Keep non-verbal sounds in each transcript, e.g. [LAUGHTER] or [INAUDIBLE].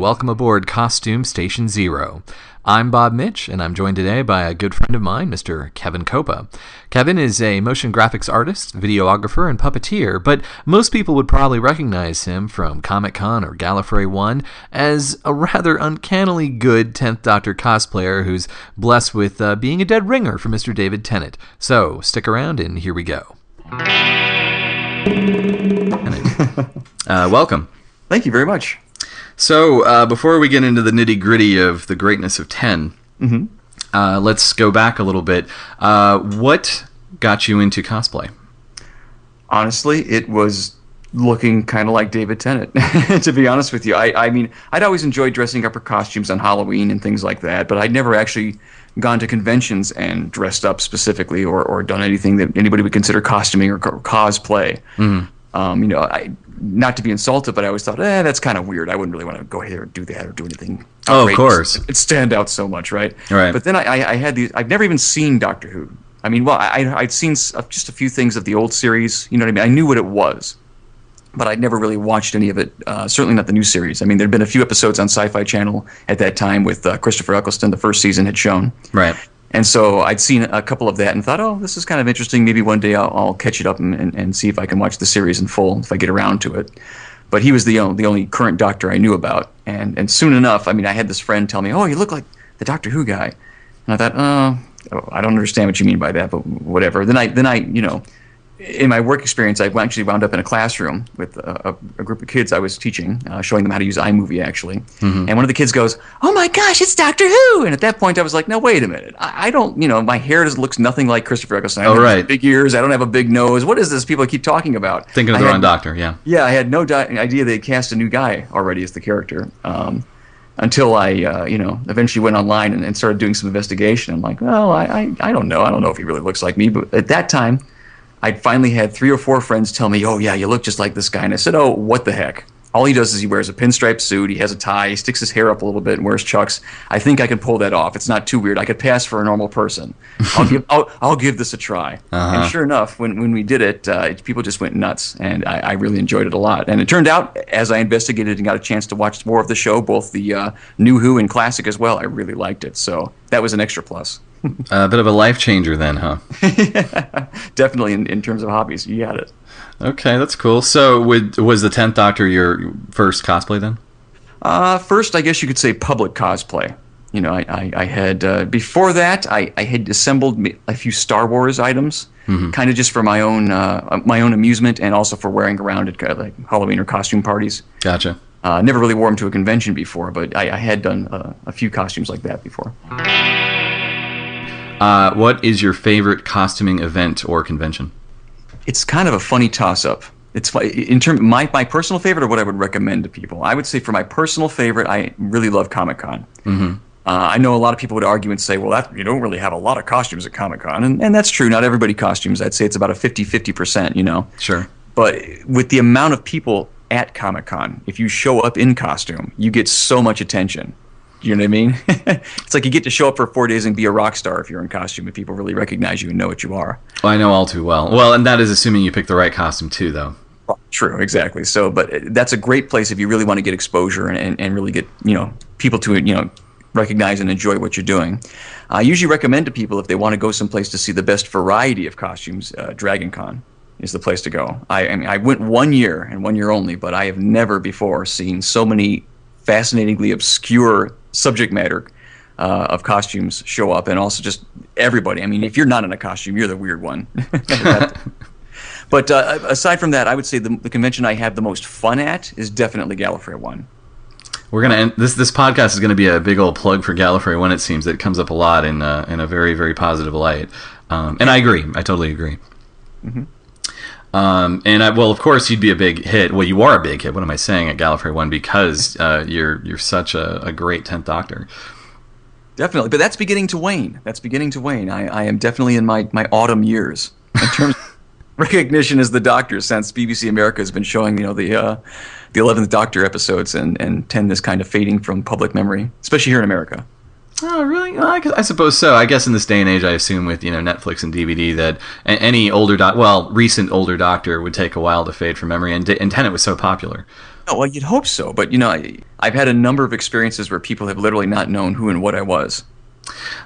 And welcome aboard Costume Station Zero. I'm Bob Mitch, and I'm joined today by a good friend of mine, Mr. Kevin Copa. Kevin is a motion graphics artist, videographer, and puppeteer, but most people would probably recognize him from Comic Con or Gallifrey 1 as a rather uncannily good 10th Doctor cosplayer who's blessed with uh, being a dead ringer for Mr. David Tennant. So stick around, and here we go. [LAUGHS] Uh, welcome. Thank you very much. So, uh, before we get into the nitty gritty of the greatness of 10, uh, let's go back a little bit. Uh, what got you into cosplay? Honestly, it was looking kind of like David Tennant. [LAUGHS] to be honest with you, I, I mean, I'd always enjoyed dressing up for costumes on Halloween and things like that, but I'd never actually gone to conventions and dressed up specifically or, or done anything that anybody would consider costuming or co- cosplay. Um, you know, I not to be insulted, but I always thought, eh, that's kind of weird. I wouldn't really want to go here and do that or do anything. Oh, of course. it stand out so much, right? Right. But then I, I, I had these. I've never even seen Doctor Who. I mean, well, I, I'd seen uh, just a few things of the old series. You know what I mean? I knew what it was, but I'd never really watched any of it. Uh, certainly not the new series. I mean, there'd been a few episodes on Sci-Fi Channel at that time with uh, Christopher Eccleston. The first season had shown. Right. And so I'd seen a couple of that and thought, oh, this is kind of interesting. Maybe one day I'll, I'll catch it up and, and, and see if I can watch the series in full if I get around to it. But he was the only, the only current Doctor I knew about. And, and soon enough, I mean, I had this friend tell me, oh, you look like the Doctor Who guy. And I thought, oh, I don't understand what you mean by that, but whatever. Then I, then I, you know, in my work experience, I actually wound up in a classroom with a, a, group of kids I was teaching, uh, showing them how to use iMovie actually. And one of the kids goes, "Oh my gosh, it's Doctor Who!" And at that point, I was like, "No, wait a minute. I, I don't, you know, my hair just looks nothing like Christopher Eccleston. I Oh, have right. big ears. I don't have a big nose. What is this? People keep talking about." Thinking of the had- wrong doctor, yeah. yeah, I had no di- idea they cast a new guy already as the character. Um, until I, uh, you know, eventually went online and, and started doing some investigation. I'm like, well, I, I, I don't know. I don't know if he really looks like me. But at that time, I'd finally had three or four friends tell me, oh, yeah, you look just like this guy. And I said, oh, what the heck? All he does is he wears a pinstripe suit, he has a tie, he sticks his hair up a little bit, and wears chucks. I think I can pull that off. It's not too weird. I could pass for a normal person. [LAUGHS] I'll give, I'll, I'll give this a try. Uh-huh. And sure enough, when, when we did it, uh, it- people just went nuts, and I, I really enjoyed it a lot. And it turned out, as I investigated and got a chance to watch more of the show, both the uh, New Who and Classic as well, I really liked it. So that was an extra plus. A [LAUGHS] bit of a life changer then, huh? [LAUGHS] Definitely in, in terms of hobbies, you got it. Okay, that's cool. So, would, was the 10th Doctor your first cosplay then? Uh, first, I guess you could say public cosplay. You know, I, I, I had uh, before that I, I had assembled a few Star Wars items, kind of just for my own uh, my own amusement and also for wearing around at uh, like Halloween or costume parties. Gotcha. Uh, never really wore them to a convention before, but I, I had done uh, a few costumes like that before. Uh, what is your favorite costuming event or convention? It's kind of a funny toss up. It's in terms my my personal favorite or what I would recommend to people. I would say for my personal favorite, I really love Comic Con. Mm-hmm. Uh, I know a lot of people would argue and say, well, that, you don't really have a lot of costumes at Comic Con. And, and that's true. Not everybody costumes. I'd say it's about a 50 50%, you know. Sure. But with the amount of people at Comic Con, if you show up in costume, you get so much attention. You know what I mean? [LAUGHS] it's like you get to show up for four days and be a rock star if you're in costume, if people really recognize you and know what you are. Well, I know all too well. Well, and that is assuming you pick the right costume too, though. True, exactly. So, but that's a great place if you really want to get exposure and, and, and really get you know people to you know recognize and enjoy what you're doing. I usually recommend to people if they want to go someplace to see the best variety of costumes, uh, Dragon Con is the place to go. I, I mean, I went one year and one year only, but I have never before seen so many fascinatingly obscure subject matter uh, of costumes show up, and also just everybody. I mean, if you're not in a costume, you're the weird one. [LAUGHS] but uh, aside from that, I would say the, the convention I have the most fun at is definitely Gallifrey One. We're gonna end this. This podcast is gonna be a big old plug for Gallifrey One. It seems it comes up a lot in uh, in a very very positive light, um, and I agree. I totally agree. Um, and I, well, of course, you'd be a big hit. Well, you are a big hit. What am I saying at Gallifrey One? Because uh, you're you're such a, a great Tenth Doctor. Definitely, but that's beginning to wane. That's beginning to wane. I, I am definitely in my, my autumn years in terms of [LAUGHS] recognition as the Doctor. Since BBC America has been showing, you know, the uh, the Eleventh Doctor episodes and and Ten is kind of fading from public memory, especially here in America. Oh, really? Well, I, I suppose so. I guess in this day and age, I assume with you know Netflix and DVD that any older doc, well, recent older Doctor would take a while to fade from memory, and, and Tennant was so popular. Oh, well, you'd hope so, but you know, I, I've had a number of experiences where people have literally not known who and what I was.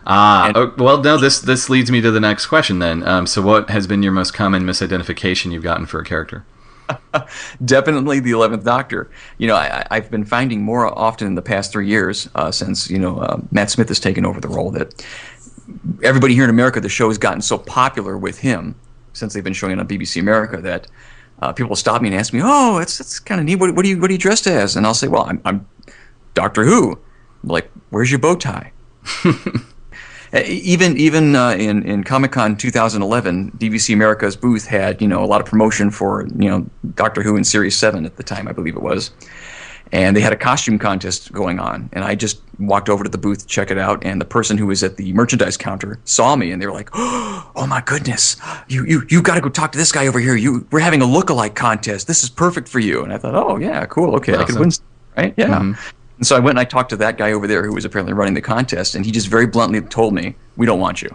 Ah, And- oh, well, no. This this leads me to the next question then. Um, so, what has been your most common misidentification you've gotten for a character? [LAUGHS] definitely the 11th doctor. You know I, i've been finding more often in the past three years uh, since you know uh, matt smith has taken over the role that everybody here in america the show has gotten so popular with him since they've been showing it on bbc america that uh, people stop me and ask me oh it's, it's kind of neat. What, what, are you, what are you dressed as? And i'll say well i'm, I'm doctor who. I'm like where's your bow tie [LAUGHS] even even uh, in in Comic Con 2011, BBC America's booth had you know a lot of promotion for you know Doctor Who in Series Seven at the time, I believe it was, and they had a costume contest going on. And I just walked over to the booth to check it out, and the person who was at the merchandise counter saw me, and they were like, [GASPS] "Oh my goodness, you you you got to go talk to this guy over here. You we're having a look-alike contest. This is perfect for you." And I thought, "Oh yeah, cool. Okay, I could win." Right? Yeah. Mhm. And so I went and I talked to that guy over there who was apparently running the contest, and he just very bluntly told me, "We don't want you."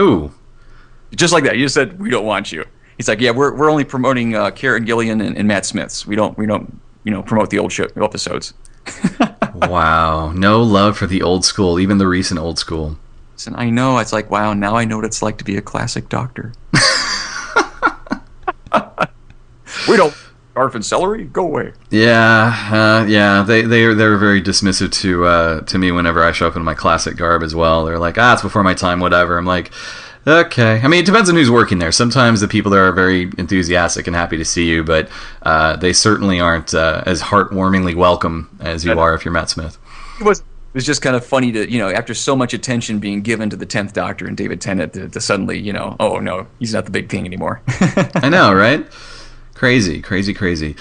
Ooh, Just like that. You just said, "We don't want you." He's like, "Yeah, we're, we're only promoting uh, Karen Gillan and, and Matt Smiths. We don't we don't you know promote the old show episodes." [LAUGHS] wow. No love for the old school, even the recent old school. And I know it's like, wow, now I know what it's like to be a classic doctor. [LAUGHS] [LAUGHS] we don't garf and celery. Go away. Yeah, uh, yeah. They they are they're very dismissive to uh, to me whenever I show up in my classic garb as well. They're like, ah, it's before my time, whatever. I'm like, okay. I mean, it depends on who's working there. Sometimes the people there are very enthusiastic and happy to see you, but uh, they certainly aren't uh, as heartwarmingly welcome as you are if you're Matt Smith. It was it was just kind of funny to you know after so much attention being given to the tenth Doctor and David Tennant to, to suddenly you know oh no he's not the big thing anymore. [LAUGHS] I know, right? Crazy, crazy, crazy.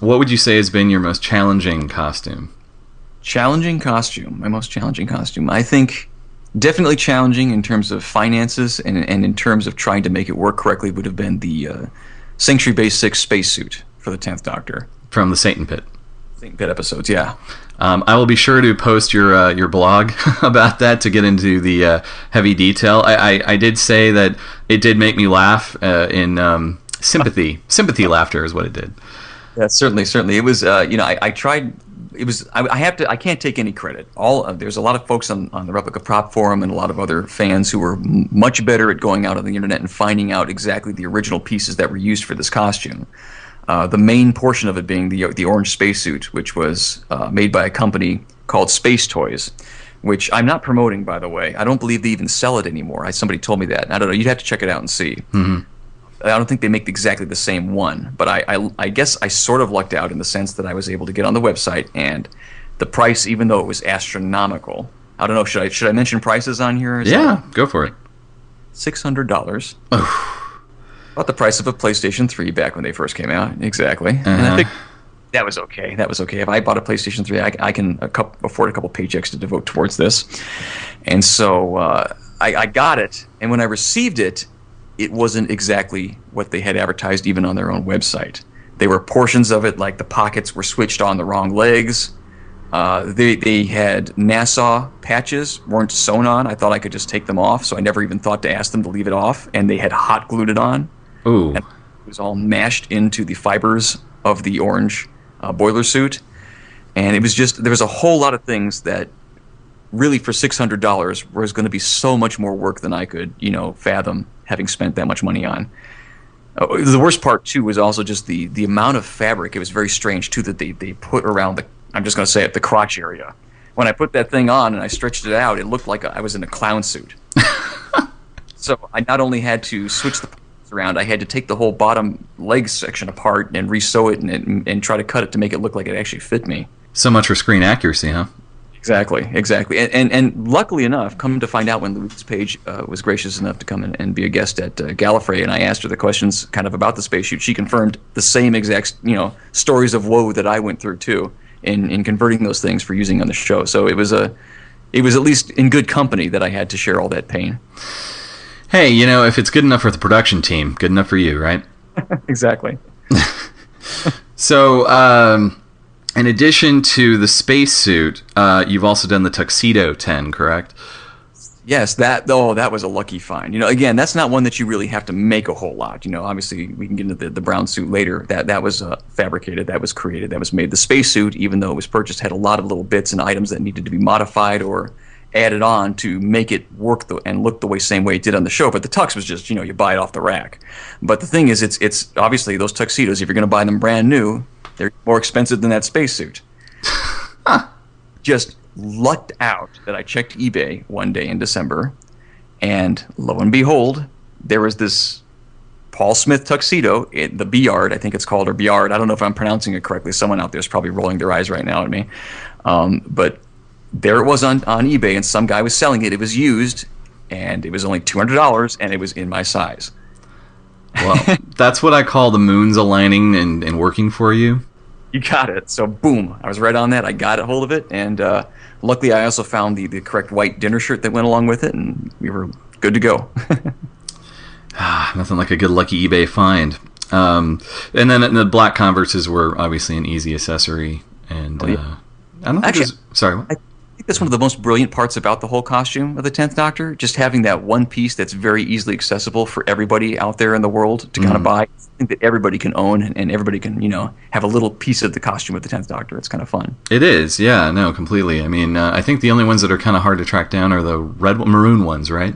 What would you say has been your most challenging costume? challenging costume my most challenging costume i think definitely challenging in terms of finances and, and in terms of trying to make it work correctly would have been the uh, sanctuary base 6 spacesuit for the 10th doctor From the Satan Pit. Think pit episodes yeah Um, I will be sure to post your uh, your blog [LAUGHS] about that to get into the uh, heavy detail. I, I, I did say that it did make me laugh uh, in um, sympathy. Sympathy laughter is what it did. Yeah, certainly, certainly. It was, uh, you know, I, I tried. It was. I, I have to. I can't take any credit. All uh, there's a lot of folks on, on the replica prop forum and a lot of other fans who were m- much better at going out on the internet and finding out exactly the original pieces that were used for this costume. Uh, the main portion of it being the the orange spacesuit, which was uh, made by a company called Space Toys, which I'm not promoting, by the way. I don't believe they even sell it anymore. I, somebody told me that. I don't know. You'd have to check it out and see. I don't think they make exactly the same one, but I, I, I guess I sort of lucked out in the sense that I was able to get on the website and the price, even though it was astronomical. I don't know. Should I should I mention prices on here? Is Yeah, go for it. six hundred dollars. About the price of a PlayStation Three back when they first came out. Exactly. And Uh-huh. I think that was okay. That was okay. If I bought a PlayStation Three, I, I can a couple, afford a couple paychecks to devote towards this. And so uh, I, I got it, and when I received it, it wasn't exactly what they had advertised even on their own website. There were portions of it, like the pockets were switched on the wrong legs. Uh, they, they had NASA patches weren't sewn on. I thought I could just take them off, so I never even thought to ask them to leave it off. And they had hot glued it on. Ooh, It was all mashed into the fibers of the orange uh, boiler suit, and it was just there was a whole lot of things that really for six hundred dollars was going to be so much more work than I could you know fathom having spent that much money on. Uh, the worst part too was also just the the amount of fabric. It was very strange too that they they put around the I'm just going to say it the crotch area. when I put that thing on and I stretched it out, it looked like I was in a clown suit. [LAUGHS] so I not only had to switch the parts around, I had to take the whole bottom leg section apart and resew it and, and, and try to cut it to make it look like it actually fit me. So much for screen accuracy, huh? Exactly, exactly. And, and, and luckily enough, come to find out when Louise Page uh, was gracious enough to come in and be a guest at uh, Gallifrey, and I asked her the questions kind of about the space shoot, she confirmed the same exact, you know, stories of woe that I went through too in, in converting those things for using on the show. So it was a, it was at least in good company that I had to share all that pain. Hey, you know, if it's good enough for the production team, good enough for you, right? [LAUGHS] exactly. [LAUGHS] So, um, in addition to the spacesuit, uh, you've also done the Tuxedo 10, correct? Yes, that oh, that was a lucky find. You know, again, that's not one that you really have to make a whole lot. You know, obviously we can get into the, the brown suit later. That that was uh, fabricated, that was created, that was made. The spacesuit, even though it was purchased, had a lot of little bits and items that needed to be modified or added on to make it work the, and look the way same way it did on the show. But the tux was just you know you buy it off the rack. But the thing is, it's it's obviously those tuxedos. If you're going to buy them brand new, they're more expensive than that spacesuit. [LAUGHS] Just lucked out that I checked eBay one day in December, and lo and behold, there was this Paul Smith tuxedo, it, the Byard, I think it's called, or Byard. I don't know if I'm pronouncing it correctly. Someone out there is probably rolling their eyes right now at me. Um, but there it was on, on eBay, and some guy was selling it. It was used, and it was only $200, and it was in my size. Well, [LAUGHS] that's what I call the moons aligning and, and working for you. You got it. So boom, I was right on that. I got a hold of it, and uh, luckily I also found the, the correct white dinner shirt that went along with it, and we were good to go. [LAUGHS] Ah, nothing like a good lucky eBay find. Um, and then the black Converses were obviously an easy accessory. And Oh, yeah. uh, I don't think Actually, sorry. What? I think that's one of the most brilliant parts about the whole costume of the Tenth Doctor. Just having that one piece that's very easily accessible for everybody out there in the world to kind of buy. Something that everybody can own and everybody can, you know, have a little piece of the costume of the Tenth Doctor. It's kind of fun. It is, yeah, no, completely. I mean, uh, I think the only ones that are kind of hard to track down are the red, maroon ones, right?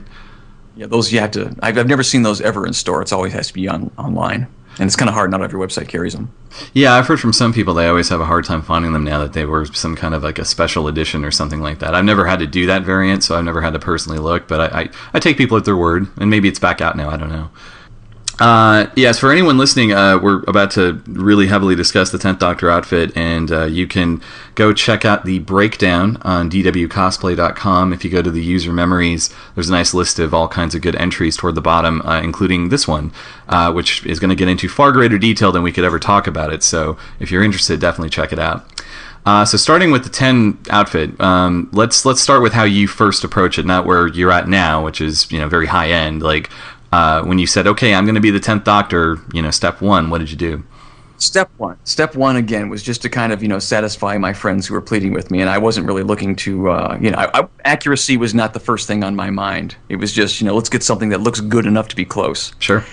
Yeah, those you have to. I've, I've never seen those ever in store. It's always has to be on online, and it's kind of hard. Not every website carries them. Yeah, I've heard from some people they always have a hard time finding them now that they were some kind of like a special edition or something like that. I've never had to do that variant, so I've never had to personally look, but I, I, I take people at their word, and maybe it's back out now. I don't know. Uh, yes, for anyone listening, uh, we're about to really heavily discuss the 10th Doctor outfit, and uh, you can go check out the breakdown on dwcosplay.com. If you go to the user memories, there's a nice list of all kinds of good entries toward the bottom, uh, including this one, uh, which is going to get into far greater detail than we could ever talk about it. So if you're interested, definitely check it out. Uh, so starting with the 10 outfit, um, let's let's start with how you first approach it, not where you're at now, which is you know very high end. Like uh, when you said, "Okay, I'm going to be the 10th Doctor," you know, step one, what did you do? Step one. Step one again was just to kind of you know satisfy my friends who were pleading with me, and I wasn't really looking to uh, you know I, I, accuracy was not the first thing on my mind. It was just you know let's get something that looks good enough to be close. Sure.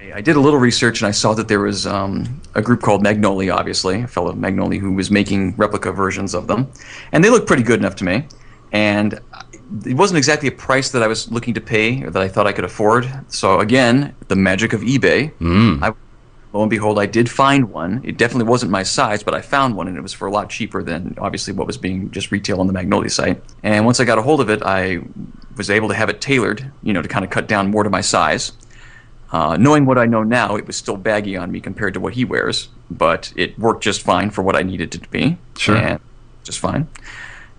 I- I did a little research and I saw that there was um, a group called Magnolia, obviously, a fellow of Magnolia who was making replica versions of them, and they looked pretty good enough to me. And it wasn't exactly a price that I was looking to pay or that I thought I could afford. So again, the magic of eBay. Mm. I, lo and behold, I did find one. It definitely wasn't my size, but I found one, and it was for a lot cheaper than obviously what was being just retail on the Magnolia site. And once I got a hold of it, I was able to have it tailored, you know, to kind of cut down more to my size. Uh, knowing what I know now, it was still baggy on me compared to what he wears, but it worked just fine for what I needed it to be. Sure. And just fine.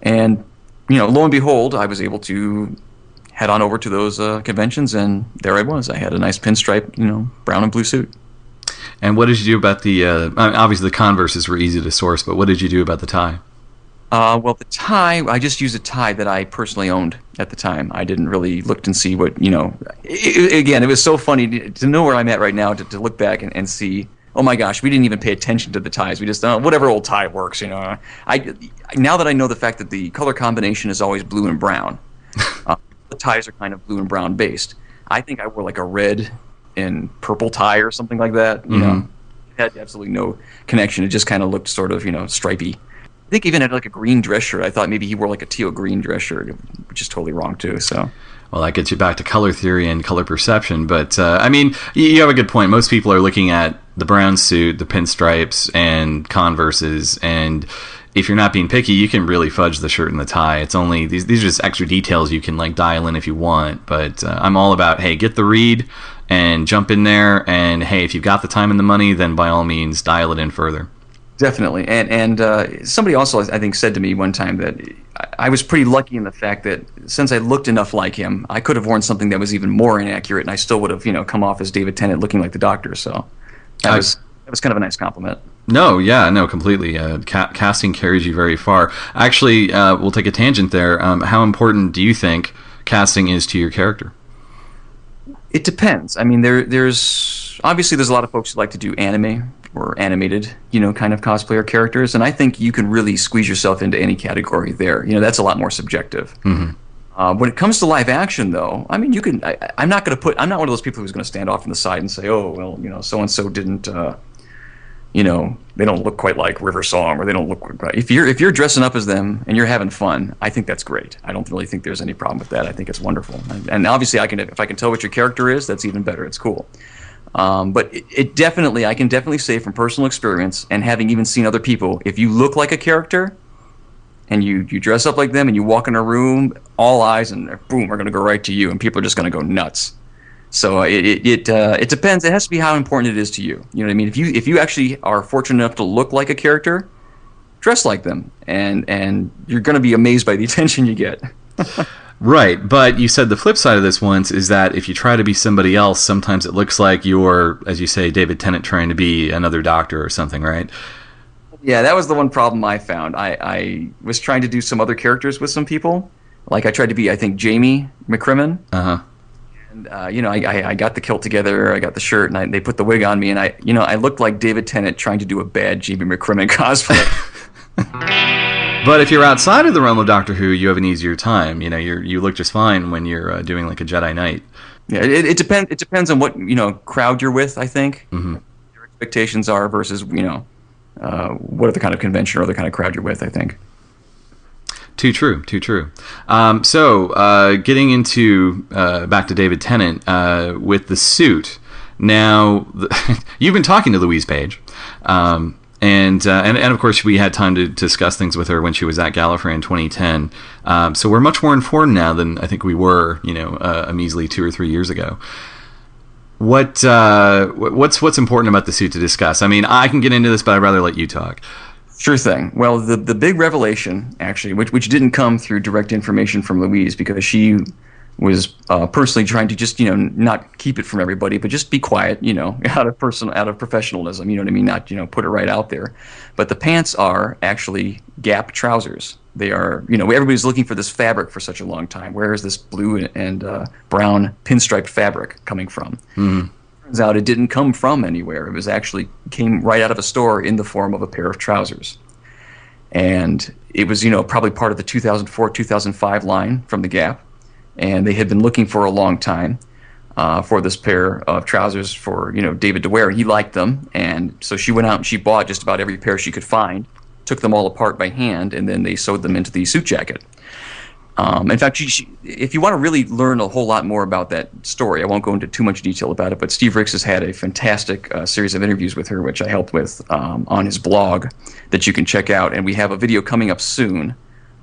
And, you know, lo and behold, I was able to head on over to those uh, conventions, and there I was. I had a nice pinstripe, you know, brown and blue suit. And what did you do about the? Uh, obviously, the Converses were easy to source, but what did you do about the tie? Uh, well, the tie, I just used a tie that I personally owned at the time. I didn't really look and see what, you know. i i again, it was so funny to, to know where I'm at right now, to, to look back and, and see, oh my gosh, we didn't even pay attention to the ties. We just, uh, whatever old tie works, you know. I, now that I know the fact that the color combination is always blue and brown, [LAUGHS] uh, the ties are kind of blue and brown based. I think I wore like a red and purple tie or something like that, you know. It had absolutely no connection. It just kind of looked sort of, you know, stripy. I think even had like a green dress shirt. I thought maybe he wore like a teal green dress shirt, which is totally wrong too. So Well, that gets you back to color theory and color perception. But uh, I mean, you have a good point. Most people are looking at the brown suit, the pinstripes, and Converses, and if you're not being picky, you can really fudge the shirt and the tie. It's only these these are just extra details you can like dial in if you want. But uh, I'm all about hey, get the read and jump in there. And hey, if you've got the time and the money, then by all means dial it in further. Definitely, and and uh, somebody also I think said to me one time that I- was pretty lucky in the fact that since I looked enough like him, I could have worn something that was even more inaccurate, and I still would have you know come off as David Tennant looking like the Doctor. So that I- was that was kind of a nice compliment. No, yeah, no, completely. Uh, ca- casting carries you very far. Actually, uh, we'll take a tangent there. Um, how important do you think casting is to your character? It depends. I mean, there there's obviously there's a lot of folks who like to do anime or animated, you know, kind of cosplayer characters, and I think you can really squeeze yourself into any category there. You know, that's a lot more subjective. Uh, when it comes to live action, though, I mean, you can. I, I'm not going to put. I'm not one of those people who's going to stand off on the side and say, "Oh, well, you know, so and so didn't." Uh, you know, they don't look quite like River Song, or they don't look. Quite, if you're if you're dressing up as them and you're having fun, I think that's great. I don't really think there's any problem with that. I think it's wonderful, and, and obviously, I can if I can tell what your character is, that's even better. It's cool. Um, but it, it definitely, I can definitely say from personal experience and having even seen other people, if you look like a character and you, you dress up like them and you walk in a room, all eyes and boom are going to go right to you, and people are just going to go nuts. So uh, it it it, uh, it depends. It has to be how important it is to you. You know what I mean? If you if you actually are fortunate enough to look like a character, dress like them, and and you're going to be amazed by the [LAUGHS] attention you get. [LAUGHS] Right, but you said the flip side of this once is that if you try to be somebody else, sometimes it looks like you're, as you say, David Tennant trying to be another doctor or something, right? Yeah, that was the one problem I found. I, I was trying to do some other characters with some people. Like I tried to be, I think, Jamie McCrimmon. Uh huh. And, uh, you know, I, I, I got the kilt together, I got the shirt, and I, they put the wig on me, and I, you know, I looked like David Tennant trying to do a bad Jamie McCrimmon [LAUGHS] cosplay. [LAUGHS] But if you're outside of the realm of Doctor Who, you have an easier time. You know, you you look just fine when you're uh, doing like a Jedi Knight. yeah, it, it depends. It depends on what you know crowd you're with. I think your expectations are versus you know uh, what other kind of convention or other kind of crowd you're with. I think. Too true, too true. Um, so, uh, getting into uh, back to David Tennant uh, with the suit. Now, the, [LAUGHS] you've been talking to Louise Page, um, and, uh, and and of course we had time to discuss things with her when she was at Gallifrey in 2010. Um, so we're much more informed now than I think we were, you know, uh, a measly two or three years ago. What uh, what's what's important about the suit to discuss? I mean, I can get into this, but I'd rather let you talk. Sure thing. Well, the the big revelation, actually, which which didn't come through direct information from Louise because she was uh, personally trying to just you know not keep it from everybody, but just be quiet, you know, [LAUGHS] out of personal out of professionalism. You know what I mean? Not you know put it right out there. But the pants are actually Gap trousers. They are you know everybody's looking for this fabric for such a long time. Where is this blue and uh, brown pinstriped fabric coming from? turns out it didn't come from anywhere. It was actually came right out of a store in the form of a pair of trousers. And it was, you know, probably part of the 2004 2005 line from the Gap. And they had been looking for a long time uh, for this pair of trousers for, you know, David to wear. He liked them. And so she went out and she bought just about every pair she could find, took them all apart by hand, and then they sewed them into the suit jacket. Um, in fact, she, she, if you want to really learn a whole lot more about that story, I won't go into too much detail about it, but Steve Ricks has had a fantastic uh, series of interviews with her, which I helped with um, on his blog that you can check out. And we have a video coming up soon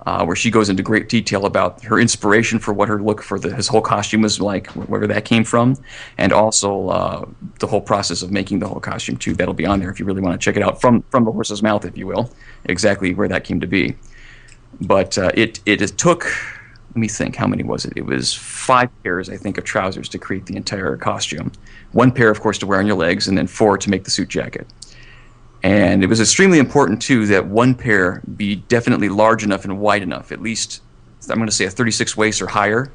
uh, where she goes into great detail about her inspiration for what her look for the, his whole costume was like, where that came from, and also uh, the whole process of making the whole costume, too. That'll be on there if you really want to check it out from, from the horse's mouth, if you will, exactly where that came to be. But uh, it it took let me think how many was it? It was five pairs i think of trousers to create the entire costume. One pair of course to wear on your legs and then four to make the suit jacket and it was extremely important too that one pair be definitely large enough and wide enough at least i'm going to say a 36 waist or higher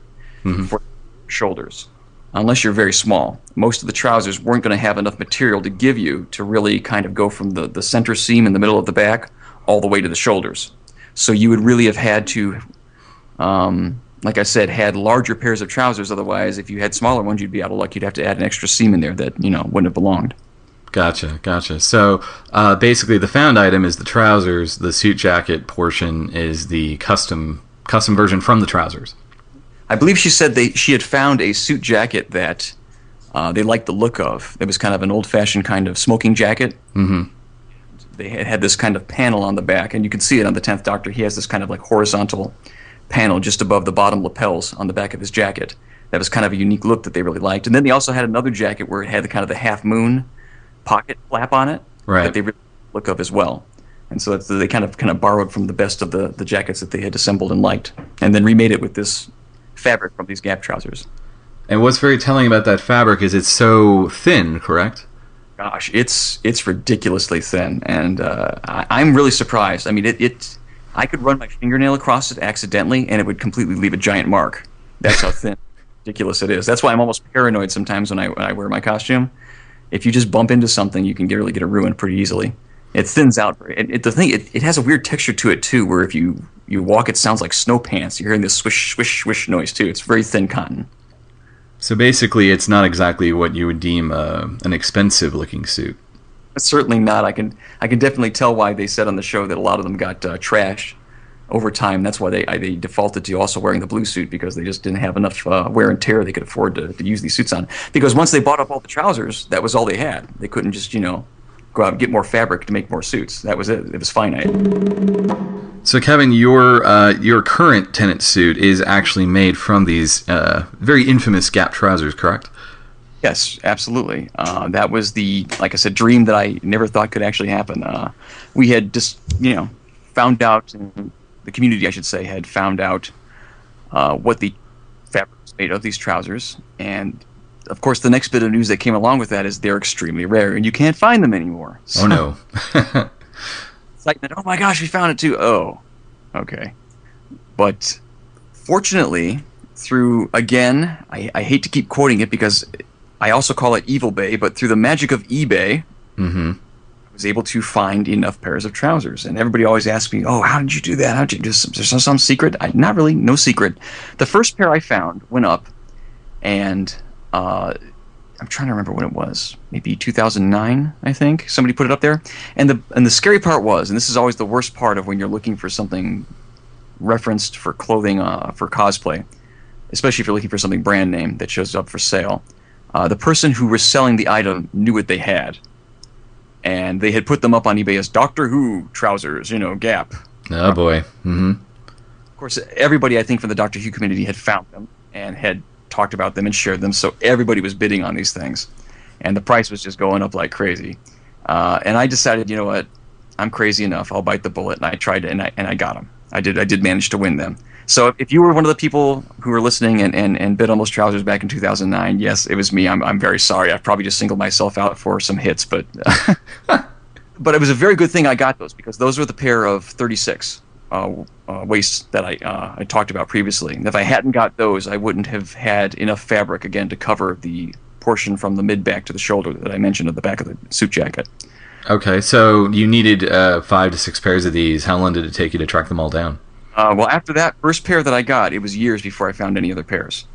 for shoulders unless you're very small most of the trousers weren't going to have enough material to give you to really kind of go from the, the center seam in the middle of the back all the way to the shoulders so you would really have had to, um, like I said, had larger pairs of trousers. Otherwise, if you had smaller ones, you'd be out of luck. You'd have to add an extra seam in there that you know wouldn't have belonged. Gotcha, gotcha. So uh, basically, the found item is the trousers. The suit jacket portion is the custom custom version from the trousers. I believe she said they she had found a suit jacket that uh, they liked the look of. It was kind of an old-fashioned kind of smoking jacket. Mhm. they had, had this kind of panel on the back, and you can see it on the Tenth Doctor. He has this kind of like horizontal panel just above the bottom lapels on the back of his jacket. That was kind of a unique look that they really liked. And then they also had another jacket where it had the kind of the half moon pocket flap on it Right. that they really look of as well. And so that's, they kind of kind of borrowed from the best of the, the jackets that they had assembled and liked, and then remade it with this fabric from these Gap trousers. And what's very telling about that fabric is it's so thin, correct? Gosh, it's it's ridiculously thin, and uh, I, I'm really surprised. I mean, it, it I could run my fingernail across it accidentally, and it would completely leave a giant mark. That's how [LAUGHS] thin, ridiculous it is. That's why I'm almost paranoid sometimes when I when I wear my costume. If you just bump into something, you can get, really get it ruined pretty easily. It thins out. It, it, the thing, it, it has a weird texture to it too, where if you you walk, it sounds like snow pants. You're hearing this swish swish swish noise too. It's very thin cotton. So basically, it's not exactly what you would deem uh, an expensive looking suit. Certainly not. I can I can definitely tell why they said on the show that a lot of them got uh, trashed over time. That's why they I, they defaulted to also wearing the blue suit because they just didn't have enough uh, wear and tear they could afford to, to use these suits on. Because once they bought up all the trousers, that was all they had. They couldn't just you know go out and get more fabric to make more suits. That was it. It was finite. So, Kevin, your uh, your current Tennant suit is actually made from these uh, very infamous Gap trousers, correct? Yes, absolutely. Uh, that was the, like I said, dream that I never thought could actually happen. Uh, we had just, you know, found out, and the community, I should say, had found out uh, what the fabric was made of these trousers. And of course, the next bit of news that came along with that is they're extremely rare and you can't find them anymore. Oh no. [LAUGHS] excitement. Oh my gosh, we found it too. Oh, okay. But fortunately, through again, I, I hate to keep quoting it because I also call it Evil Bay, but through the magic of eBay, hmm I was able to find enough pairs of trousers. And everybody always asks me, "Oh, how did you do that? How did you just? Is there some secret?" I, not really, no secret. The first pair I found went up, and uh, I'm trying to remember when it was. Maybe 2009, I think. Somebody put it up there. And the and the scary part was, and this is always the worst part of when you're looking for something referenced for clothing uh, for cosplay, especially if you're looking for something brand name that shows up for sale. Uh, the person who was selling the item knew what they had, and they had put them up on eBay as Doctor Who trousers, you know, Gap. Oh boy. hmm Of course, everybody I think from the Doctor Who community had found them and had talked about them and shared them, so everybody was bidding on these things, and the price was just going up like crazy. Uh, and I decided, you know what, I'm crazy enough. I'll bite the bullet, and I tried, and I and I got them. I did. I did manage to win them. So if- you were one of the people who were listening and, and, and bid on those trousers back in 2009, yes, it was me. I'm, I'm very sorry. I've probably just singled myself out for some hits, but [LAUGHS] but it was a very good thing I got those because those were the pair of 36 uh, uh, waists that I uh, I talked about previously. And if I hadn't got those, I wouldn't have had enough fabric again to cover the portion from the mid back to the shoulder that I mentioned at the back of the suit jacket. Okay, so you needed uh, five to six pairs of these. How long did it take you to track them all down? Uh, well, after that first pair that I got, it was years before I found any other pairs.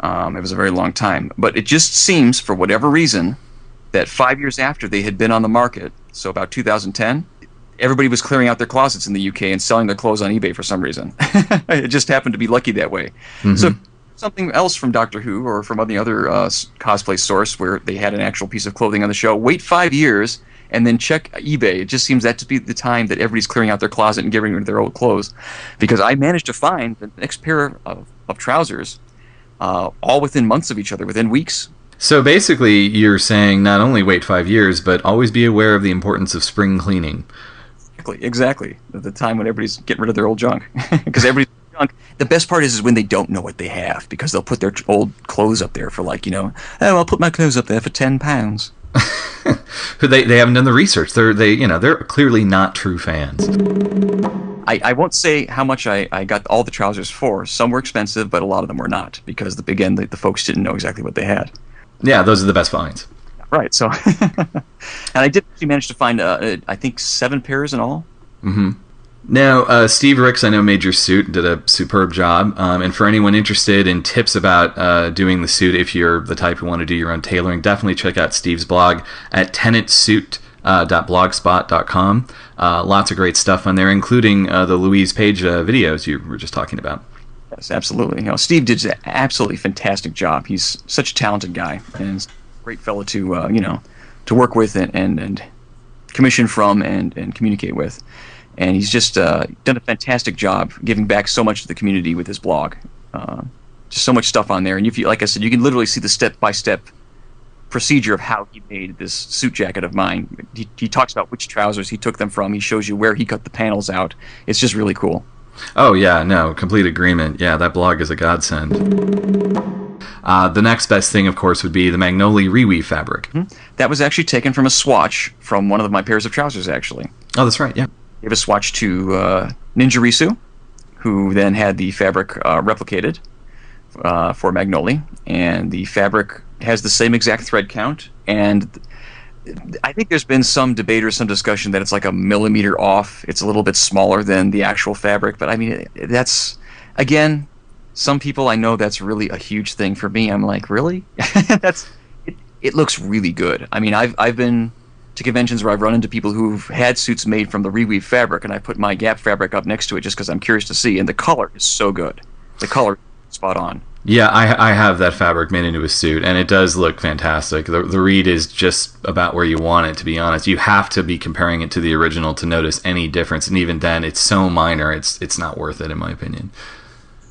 Um, it was a very long time. But it just seems, for whatever reason, that five years after they had been on the market, so about 2010, everybody was clearing out their closets in the UK and selling their clothes on eBay for some reason. [LAUGHS] it just happened to be lucky that way. So something else from Doctor Who or from any other uh, cosplay source where they had an actual piece of clothing on the show, wait five years and then check eBay. It just seems that to be the time that everybody's clearing out their closet and getting rid of their old clothes. Because I managed to find the next pair of, of trousers uh, all within months of each other, within weeks. So basically, you're saying not only wait five years, but always be aware of the importance of spring cleaning. Exactly, exactly. The time when everybody's getting rid of their old junk, [LAUGHS] because everybody's junk. The best part is, is when they don't know what they have, because they'll put their old clothes up there for like, you know, oh, I'll put my clothes up there for ten pounds. [LAUGHS] Who they they haven't done the research. They're they you know they're clearly not true fans. I, I won't say how much I, I got all the trousers for. Some were expensive, but a lot of them were not, because the, again, the, the folks didn't know exactly what they had. Yeah, those are the best finds. Right. So, [LAUGHS] and I did actually manage to find, uh, uh, I think, seven pairs in all. Now, uh, Steve Ricks, I know made your suit, did a superb job. Um, and for anyone interested in tips about uh, doing the suit, if you're the type who want to do your own tailoring, definitely check out Steve's blog at tenantsuit.blogspot.com. Uh, lots of great stuff on there, including uh, the Louise Page uh, videos you were just talking about. Yes, absolutely. You know, Steve did an absolutely fantastic job. He's such a talented guy and great fellow to, uh, you know, to work with and, and, and commission from and, and communicate with. And he's just uh, done a fantastic job giving back so much to the community with his blog. Uh, just so much stuff on there. And if you, like I said, you can literally see the step by step procedure of how he made this suit jacket of mine. He, he talks about which trousers he took them from. He shows you where he cut the panels out. It's just really cool. Oh yeah, no, complete agreement. Yeah, that blog is a godsend. Uh, the next best thing, of course, would be the Magnoli reweave fabric. That was actually taken from a swatch from one of my pairs of trousers, actually. Oh, that's right. Yeah. Gave a swatch to uh, Ninja Risu, who then had the fabric uh, replicated uh, for Magnoli, and the fabric has the same exact thread count. And I think there's been some debate or some discussion that it's like a millimeter off. It's a little bit smaller than the actual fabric, but I mean that's again, some people I know that's really a huge thing for me. I'm like, really? [LAUGHS] that's it, it looks really good. I mean, I've I've been to conventions where I've run into people who've had suits made from the reweave fabric, and I put my Gap fabric up next to it just because I'm curious to see. And the color is so good. The color, spot on. Yeah, I, I have that fabric made into a suit, and it does look fantastic. The, the read is just about where you want it, to be honest. You have to be comparing it to the original to notice any difference, and even then, it's so minor, it's it's not worth it, in my opinion.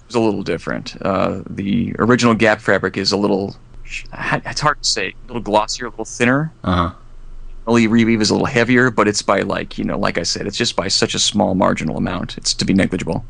It's a little different. Uh, the original Gap fabric is a little, it's hard to say, a little glossier, a little thinner. Uh huh. Only reweave is a little heavier, but it's by like you know, like I said, it's just by such a small marginal amount. It's to be negligible.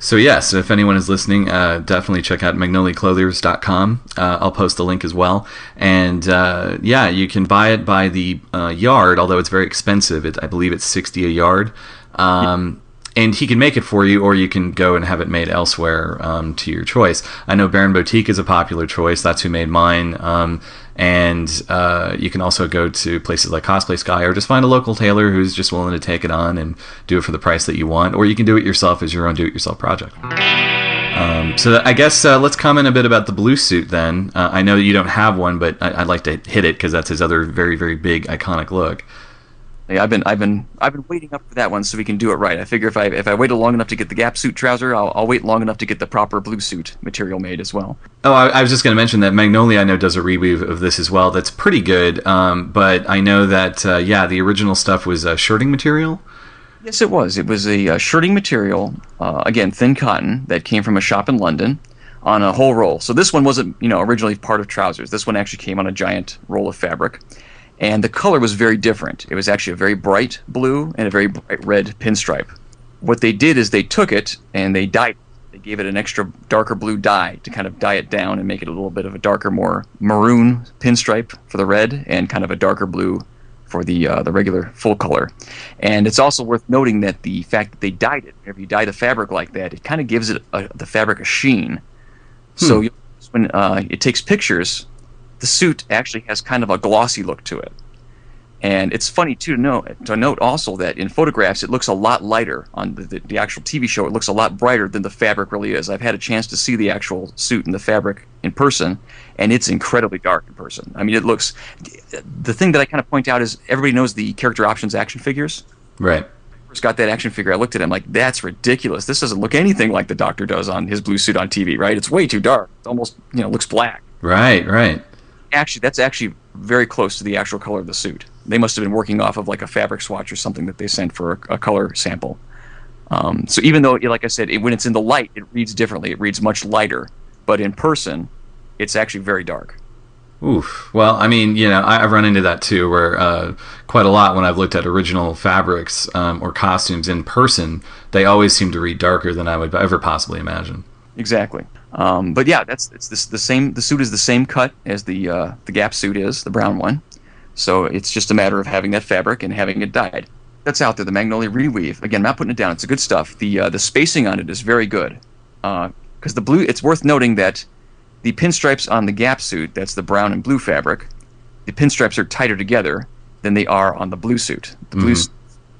So yes, if anyone is listening, uh, definitely check out magnoliclothiers.com. Uh, I'll post the link as well. And uh, yeah, you can buy it by the uh, yard, although it's very expensive. It, I believe it's sixty a yard. Um, and he can make it for you, or you can go and have it made elsewhere um, to your choice. I know Baron Boutique is a popular choice. That's who made mine. Um, and uh, you can also go to places like Cosplay Sky, or just find a local tailor who's just willing to take it on and do it for the price that you want, or you can do it yourself as your own do-it-yourself project. Um, so I guess uh, let's comment a bit about the blue suit. Then uh, I know you don't have one, but I- I'd like to hit it because that's his other very, very big, iconic look. Yeah, I've been I've been I've been waiting up for that one so we can do it right. I figure if I if I waited long enough to get the Gap suit trouser, I'll, I'll wait long enough to get the proper blue suit material made as well. Oh, I, I was just going to mention that Magnolia, I know, does a reweave of this as well. That's pretty good. Um, but I know that, uh, yeah, the original stuff was uh, shirting material. Yes, it was. It was a uh, shirting material, uh, again thin cotton that came from a shop in London on a whole roll. So this one wasn't you know originally part of trousers. This one actually came on a giant roll of fabric. And the color was very different. It was actually a very bright blue and a very bright red pinstripe. What they did is they took it and they dyed it. They gave it an extra darker blue dye to kind of dye it down and make it a little bit of a darker, more maroon pinstripe for the red and kind of a darker blue for the uh, the regular full color. And it's also worth noting that the fact that they dyed it, whenever you dye the fabric like that, it kind of gives it a, the fabric a sheen. So you, when uh, it takes pictures, the suit actually has kind of a glossy look to it. And it's funny too to note to note also that in photographs it looks a lot lighter on the, the, the actual TV show. It looks a lot brighter than the fabric really is. I've had a chance to see the actual suit and the fabric in person, and it's incredibly dark in person. I mean, it looks. The thing that I kind of point out is everybody knows the character options action figures. Right. First got that action figure, I looked at him like, that's ridiculous. This doesn't look anything like the Doctor does on his blue suit on TV, right? It's way too dark. It almost you know looks black Right, right. Actually that's actually very close to the actual color of the suit. They must have been working off of like a fabric swatch or something that they sent for a, a color sample. Um, so even though, like I said, it, when it's in the light, it reads differently. It reads much lighter, but in person, it's actually very dark. Oof. Well, I mean, you know, I, I've run into that too, where uh, quite a lot when I've looked at original fabrics um, or costumes in person, they always seem to read darker than I would ever possibly imagine. Exactly. Um, but yeah, that's it's this, the same. The suit is the same cut as the uh, the Gap suit is, the brown one. So it's just a matter of having that fabric and having it dyed. That's out there. The Magnolia reweave. Again, I'm not putting it down. It's a good stuff. The uh, the spacing on it is very good. Because the blue, it's worth noting that the pinstripes on the Gap suit, that's the brown and blue fabric, the pinstripes are tighter together than they are on the blue suit. The blue s-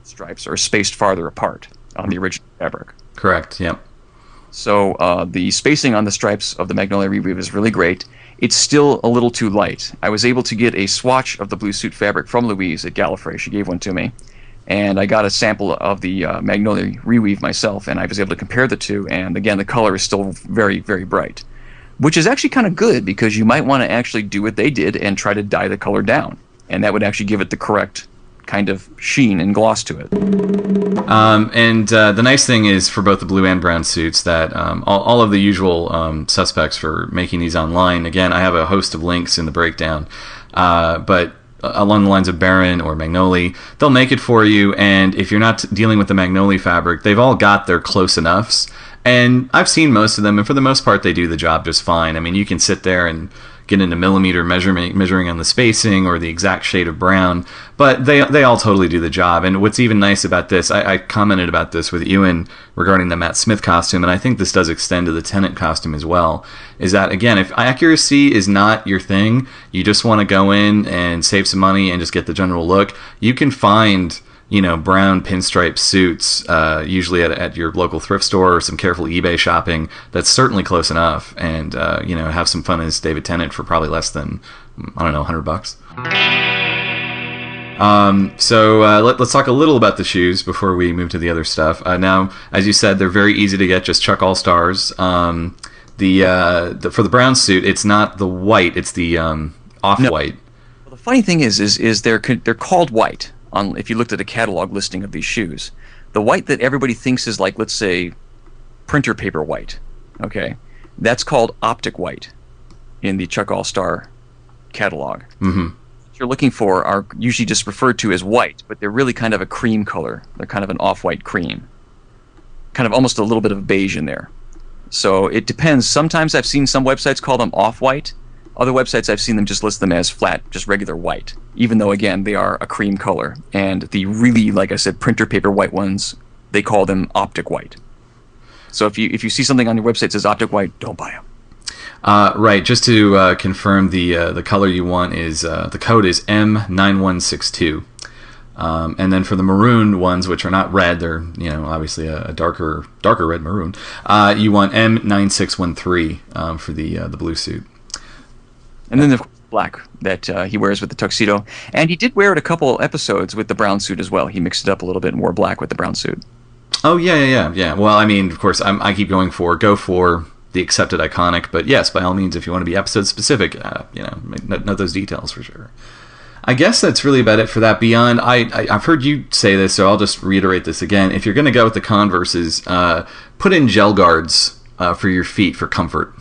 stripes are spaced farther apart on the original fabric. Correct. Yep. So uh, the spacing on the stripes of the Magnolia Reweave is really great. It's still a little too light. I was able to get a swatch of the blue suit fabric from Louise at Gallifrey. She gave one to me. And I got a sample of the uh, Magnolia Reweave myself, and I was able to compare the two. And again, the color is still very, very bright. Which is actually kind of good because you might want to actually do what they did and try to dye the color down. And that would actually give it the correct kind of sheen and gloss to it. Um, and uh, the nice thing is for both the blue and brown suits that um, all, all of the usual um, suspects for making these online. Again, I have a host of links in the breakdown, uh, but along the lines of Baron or Magnoli, they'll make it for you. And if you're not dealing with the Magnoli fabric, they've all got their close enoughs. And I've seen most of them, and for the most part, they do the job just fine. I mean, you can sit there and get into millimeter measurement, measuring on the spacing or the exact shade of brown, but they they all totally do the job. And what's even nice about this, I, I commented about this with Ewan regarding the Matt Smith costume, and I think this does extend to the Tennant costume as well. Is that again, if accuracy is not your thing, you just want to go in and save some money and just get the general look, you can find you know, brown pinstripe suits, uh, usually at, at your local thrift store or some careful eBay shopping, that's certainly close enough. And, uh, you know, have some fun as David Tennant for probably less than, I don't know, 100 bucks. Um, so uh, let, us talk a little about the shoes before we move to the other stuff. Uh, now, as you said, they're very easy to get. Just Chuck All Stars. Um, the, uh, the, for the brown suit, it's not the white; it's the um, off white. No. Well, the funny thing is, is, is they're they're called white on if you looked at a catalog listing of these shoes. The white that everybody thinks is like, let's say, printer paper white. Okay, that's called optic white in the Chuck All Star catalog. Mm-hmm. What you're looking for are usually just referred to as white, but they're really kind of a cream color. They're kind of an off-white cream, kind of almost a little bit of beige in there. So it depends. Sometimes I've seen some websites call them off-white, other websites I've seen them just list them as flat, just regular white, even though again they are a cream color. And the really, like I said, printer paper white ones, they call them optic white. So if you if you see something on your website that says optic white, don't buy them. Uh, right. Just to uh, confirm, the uh, the color you want is uh, the code is M9162. Um, and then for the maroon ones, which are not red, they're you know obviously a, a darker darker red maroon. Uh, you want M9613 um, for the uh, the blue suit and then the black that uh, he wears with the tuxedo. And he did wear it a couple episodes with the brown suit as well. He mixed it up a little bit and wore black with the brown suit. Oh yeah, yeah, yeah, yeah. Well, I mean, of course, I'm, i keep going for go for the accepted iconic, but yes, by all means, if you want to be episode specific, uh, you know, know those details for sure. I guess that's really about it for that. Beyond, I, I have heard you say this, so I'll just reiterate this again. If you're going to go with the Converses, uh, put in gel guards uh, for your feet for comfort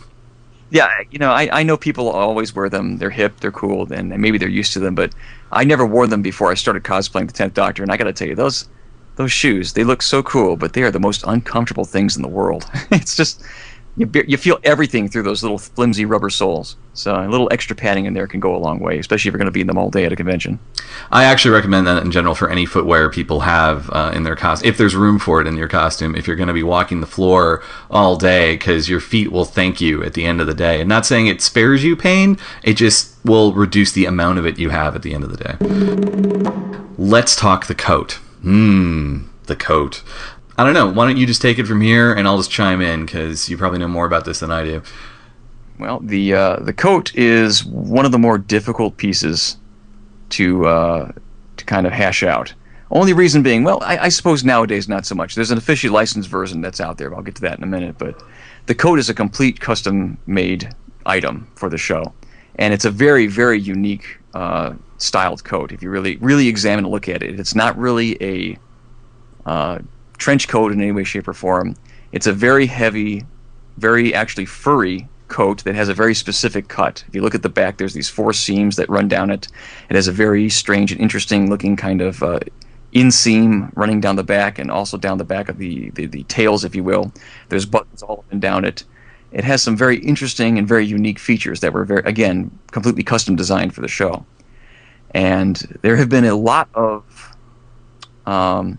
yeah, you know, I, I know people always wear them. They're hip, they're cool, and maybe they're used to them. But I never wore them before I started cosplaying the Tenth Doctor, and I got to tell you, those those shoes they look so cool, but they are the most uncomfortable things in the world. [LAUGHS] it's just you, you feel everything through those little flimsy rubber soles. So a little extra padding in there can go a long way, especially if you're going to be in them all day at a convention. I actually recommend that in general for any footwear people have uh, in their costume, if there's room for it in your costume. If you're going to be walking the floor all day, because your feet will thank you at the end of the day. And not saying it spares you pain, it just will reduce the amount of it you have at the end of the day. Let's talk the coat. Hmm, the coat. I don't know. Why don't you just take it from here, and I'll just chime in because you probably know more about this than I do. Well, the uh, the coat is one of the more difficult pieces to uh, to kind of hash out. Only reason being, well, I, I, suppose nowadays not so much. There's an officially licensed version that's out there. I'll get to that in a minute. But the coat is a complete custom-made item for the show, and it's a very, very unique uh, styled coat. If you really, really examine and look at it, it's not really a uh, trench coat in any way, shape, or form. It's a very heavy, very actually furry coat that has a very specific cut. If you look at the back, there's these four seams that run down it. It has a very strange and interesting looking kind of uh, inseam running down the back and also down the back of the, the, the tails, if you will. There's buttons all up and down it. It has some very interesting and very unique features that were very, again, completely custom designed for the show. And there have been a lot of um,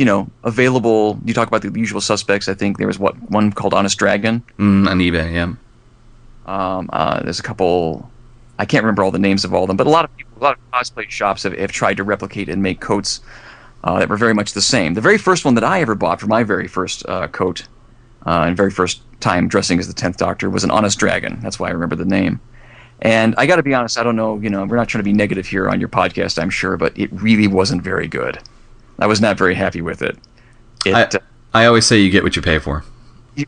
you know, available. You talk about the usual suspects. I think there was what one called Honest Dragon mm, on eBay. Yeah. Um, uh, there's a couple. I can't remember all the names of all of them, but a lot of people, a lot of cosplay shops have, have tried to replicate and make coats uh, that were very much the same. The very first one that I ever bought for my very first uh, coat uh, and very first time dressing as the Tenth Doctor was an Honest Dragon. That's why I remember the name. And I got to be honest, I don't know. You know, we're not trying to be negative here on your podcast, I'm sure, but it really wasn't very good. I was not very happy with it. it I, uh, I always say you get what you pay for.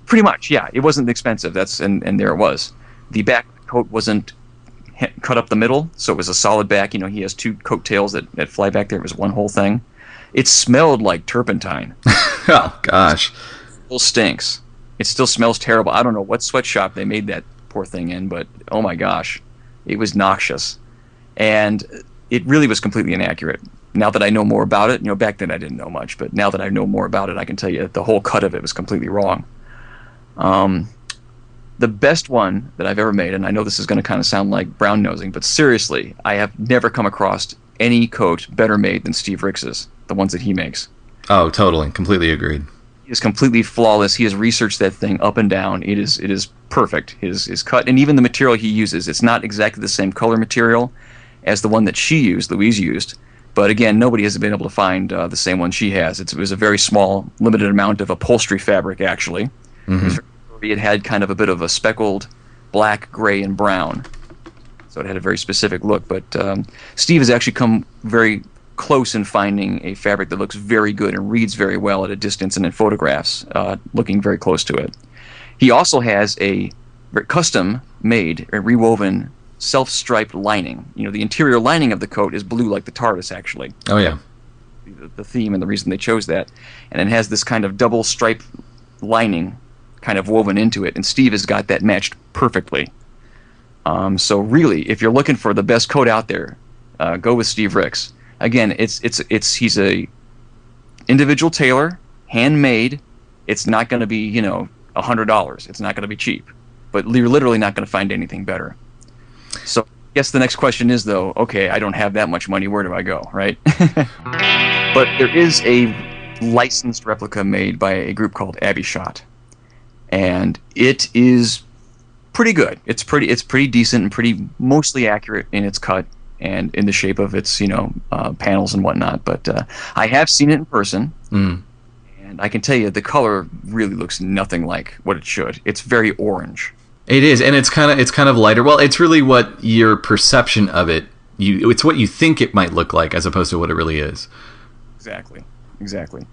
Pretty much, yeah. It wasn't expensive. That's and, and there it was. The back coat wasn't cut up the middle, so it was a solid back. You know, he has two coattails that, that fly back there. It was one whole thing. It smelled like turpentine. [LAUGHS] oh gosh. it still stinks. It still smells terrible. I don't know what sweatshop they made that poor thing in, but oh my gosh, it was noxious, and it really was completely inaccurate. Now that I know more about it, you know, back then I didn't know much, but now that I know more about it, I can tell you that the whole cut of it was completely wrong. Um, the best one that I've ever made, and I know this is going to kind of sound like brown nosing, but seriously, I have never come across any coat better made than Steve Ricks's, the ones that he makes. Oh, totally, completely agreed. He is completely flawless. He has researched that thing up and down. It is it is perfect. His his cut and even the material he uses. It's not exactly the same color material as the one that she used, Louise used. But again, nobody has been able to find uh, the same one she has. It's, it was a very small, limited amount of upholstery fabric actually. It, was- it had kind of a bit of a speckled black, gray, and brown. So it had a very specific look. But um, Steve has actually come very close in finding a fabric that looks very good and reads very well at a distance and in photographs, uh, looking very close to it. He also has a custom made, a rewoven, self striped lining. You know, the interior lining of the coat is blue like the TARDIS, actually Oh yeah. the, the theme and the reason they chose that. And it has this kind of double stripe lining kind of woven into it. And Steve has got that matched perfectly. Um, so really, if you're looking for the best coat out there, uh, go with Steve Ricks. Again, it's it's it's he's a individual tailor, handmade. It's not going to be you know a hundred dollars. It's not going to be cheap, but you're literally not going to find anything better. So, I guess the next question is though, okay, I don't have that much money. Where do I go, right? [LAUGHS] but there is a licensed replica made by a group called AbbyShot, and it is pretty good. It's pretty it's pretty decent and pretty mostly accurate in its cut and in the shape of its you know uh, panels and whatnot. But uh, I have seen it in person, Mm. and I can tell you the color really looks nothing like what it should. It's very orange. It is, and it's kind of it's kind of lighter. Well, it's really what your perception of it. You, it's what you think it might look like, as opposed to what it really is. Exactly, exactly.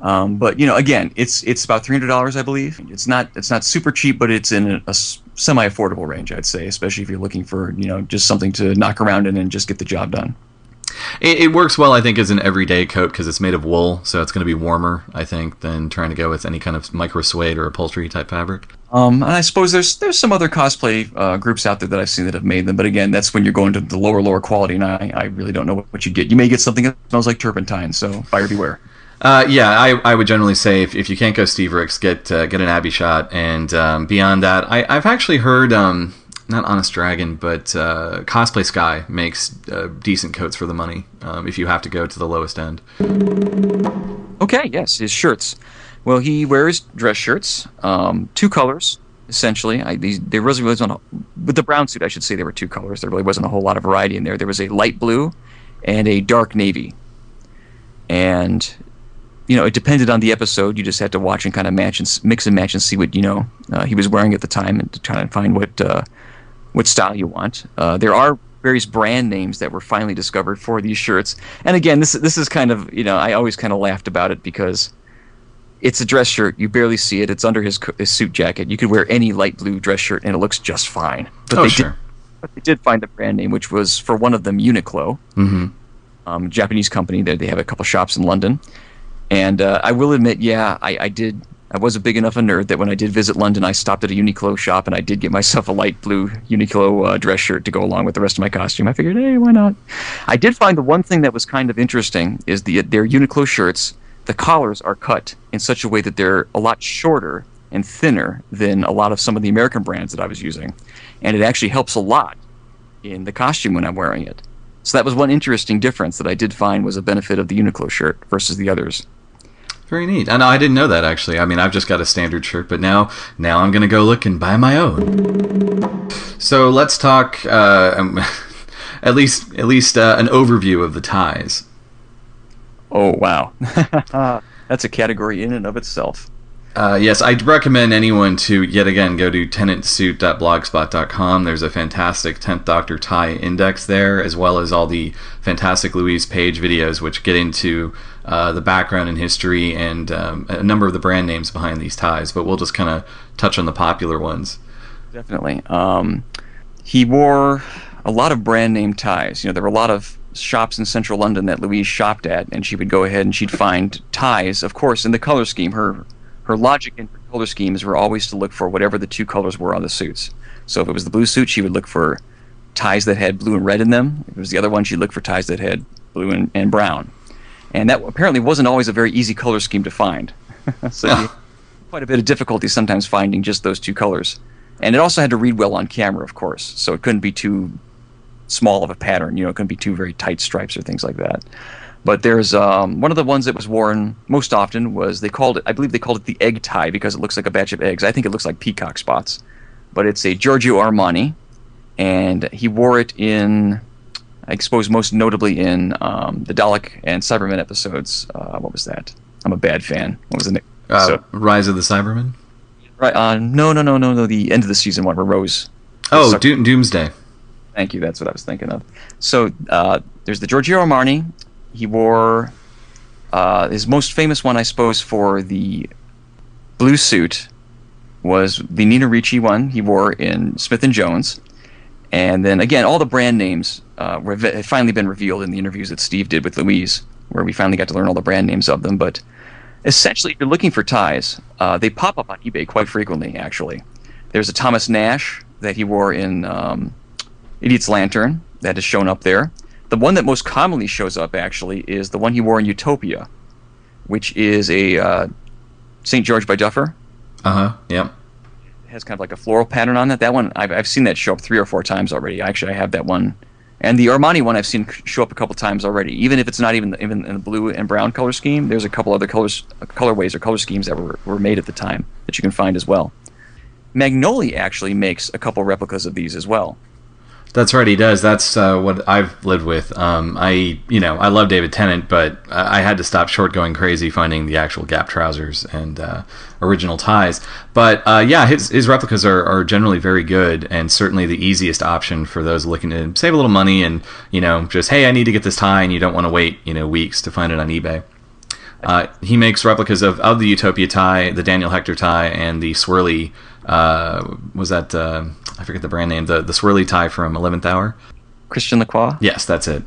Um, but you know, again, it's it's about three hundred dollars, I believe. It's not it's not super cheap, but it's in a semi-affordable range, I'd say, especially if you're looking for you know just something to knock around in and just get the job done. It, it works well, I think, as an everyday coat because it's made of wool, so it's going to be warmer, I think, than trying to go with any kind of micro suede or upholstery type fabric. Um, and I suppose there's there's some other cosplay uh, groups out there that I've seen that have made them, but again, that's when you're going to the lower lower quality, and I, I really don't know what, what you get. You may get something that smells like turpentine, so buyer beware. Uh, yeah, I, I would generally say if, if you can't go Steve Ricks, get uh, get an AbbyShot, and um, beyond that, I, I've actually heard um, not Honest Dragon, but uh, Cosplay Sky makes uh, decent coats for the money um, if you have to go to the lowest end. Okay, yes, his shirts. Well, he wears dress shirts, um, two colors essentially. I, these, there really wasn't with the brown suit. I should say there were two colors. There really wasn't a whole lot of variety in there. There was a light blue and a dark navy, and you know it depended on the episode. You just had to watch and kind of match and mix and match and see what you know uh, he was wearing at the time and to try and find what uh, what style you want. Uh, there are various brand names that were finally discovered for these shirts. And again, this this is kind of you know I always kind of laughed about it because it's a dress shirt. You barely see it. It's under his, co- his suit jacket. You could wear any light blue dress shirt and it looks just fine. But oh, they sure. did, but they did find the brand name, which was for one of them Uniqlo, hmm um, Japanese company. They they have a couple shops in London. And uh, I will admit, yeah, I, I did. I was a big enough a nerd that when I did visit London, I stopped at a Uniqlo shop and I did get myself a light blue Uniqlo uh, dress shirt to go along with the rest of my costume. I figured, hey, why not? I did find the one thing that was kind of interesting is the their Uniqlo shirts. The collars are cut in such a way that they're a lot shorter and thinner than a lot of some of the American brands that I was using, and it actually helps a lot in the costume when I'm wearing it. So that was one interesting difference that I did find was a benefit of the Uniqlo shirt versus the others. Very neat. I know I didn't know that actually. I mean, I've just got a standard shirt, but now now I'm gonna go look and buy my own. So let's talk uh, [LAUGHS] at least at least uh, an overview of the ties. Oh wow, [LAUGHS] that's a category in and of itself. Uh, yes, I'd recommend anyone to yet again go to tenantsuit.blogspot.com. There's a fantastic 10th Doctor tie index there, as well as all the fantastic Louise Page videos, which get into uh, the background and history and um, a number of the brand names behind these ties. But we'll just kind of touch on the popular ones. Definitely. Um, he wore a lot of brand name ties. You know, there were a lot of shops in central London that Louise shopped at, and she would go ahead and she'd find ties. Of course, in the color scheme, her her logic in her color schemes were always to look for whatever the two colors were on the suits. So if it was the blue suit, she would look for ties that had blue and red in them. If it was the other one, she'd look for ties that had blue and, and brown. And that apparently wasn't always a very easy color scheme to find. [LAUGHS] so you- quite a bit of difficulty sometimes finding just those two colors. And it also had to read well on camera, of course. So it couldn't be too small of a pattern. You know, it couldn't be two very tight stripes or things like that. But there's um, one of the ones that was worn most often was they called it, I believe they called it the egg tie because it looks like a batch of eggs. I think it looks like peacock spots. But it's a Giorgio Armani, and he wore it in, I suppose, most notably in um, the Dalek and Cybermen episodes. Uh, what was that? I'm a bad fan. What was the name? Uh, So- Rise of the Cybermen. Right. Uh, no, no, no, no, no. The end of the season one where Rose. Oh, Doom, Doomsday. Thank you. That's what I was thinking of. So uh, there's the Giorgio Armani. He wore uh, his most famous one, I suppose, for the blue suit was the Nina Ricci one he wore in Smith and Jones. And then again, all the brand names uh, were have finally been revealed in the interviews that Steve did with Louise, where we finally got to learn all the brand names of them. But essentially, if you're looking for ties, uh, they pop up on eBay quite frequently. Actually, there's a Thomas Nash that he wore in um, Idiot's Lantern that has shown up there. The one that most commonly shows up actually is the one he wore in Utopia, which is a uh, St. George by Duffer. Uh huh. Yep. It has kind of like a floral pattern on that. That one I've, I've seen that show up three or four times already. Actually, I have that one, and the Armani one I've seen show up a couple times already. Even if it's not even even in the blue and brown color scheme, there's a couple other colors, colorways or color schemes that were, were made at the time that you can find as well. Magnoli actually makes a couple replicas of these as well. That's right. He does. That's uh, what I've lived with. Um, I, you know, I love David Tennant, but I had to stop short going crazy finding the actual Gap trousers and uh, original ties. But uh, yeah, his his replicas are, are generally very good and certainly the easiest option for those looking to save a little money and you know just hey, I need to get this tie and you don't want to wait you know weeks to find it on eBay. Uh, he makes replicas of, of the Utopia tie, the Daniel Hechter tie, and the swirly. Uh, was that uh, I forget the brand name? The the swirly tie from Eleventh Hour. Christian Lacroix. Yes, that's it.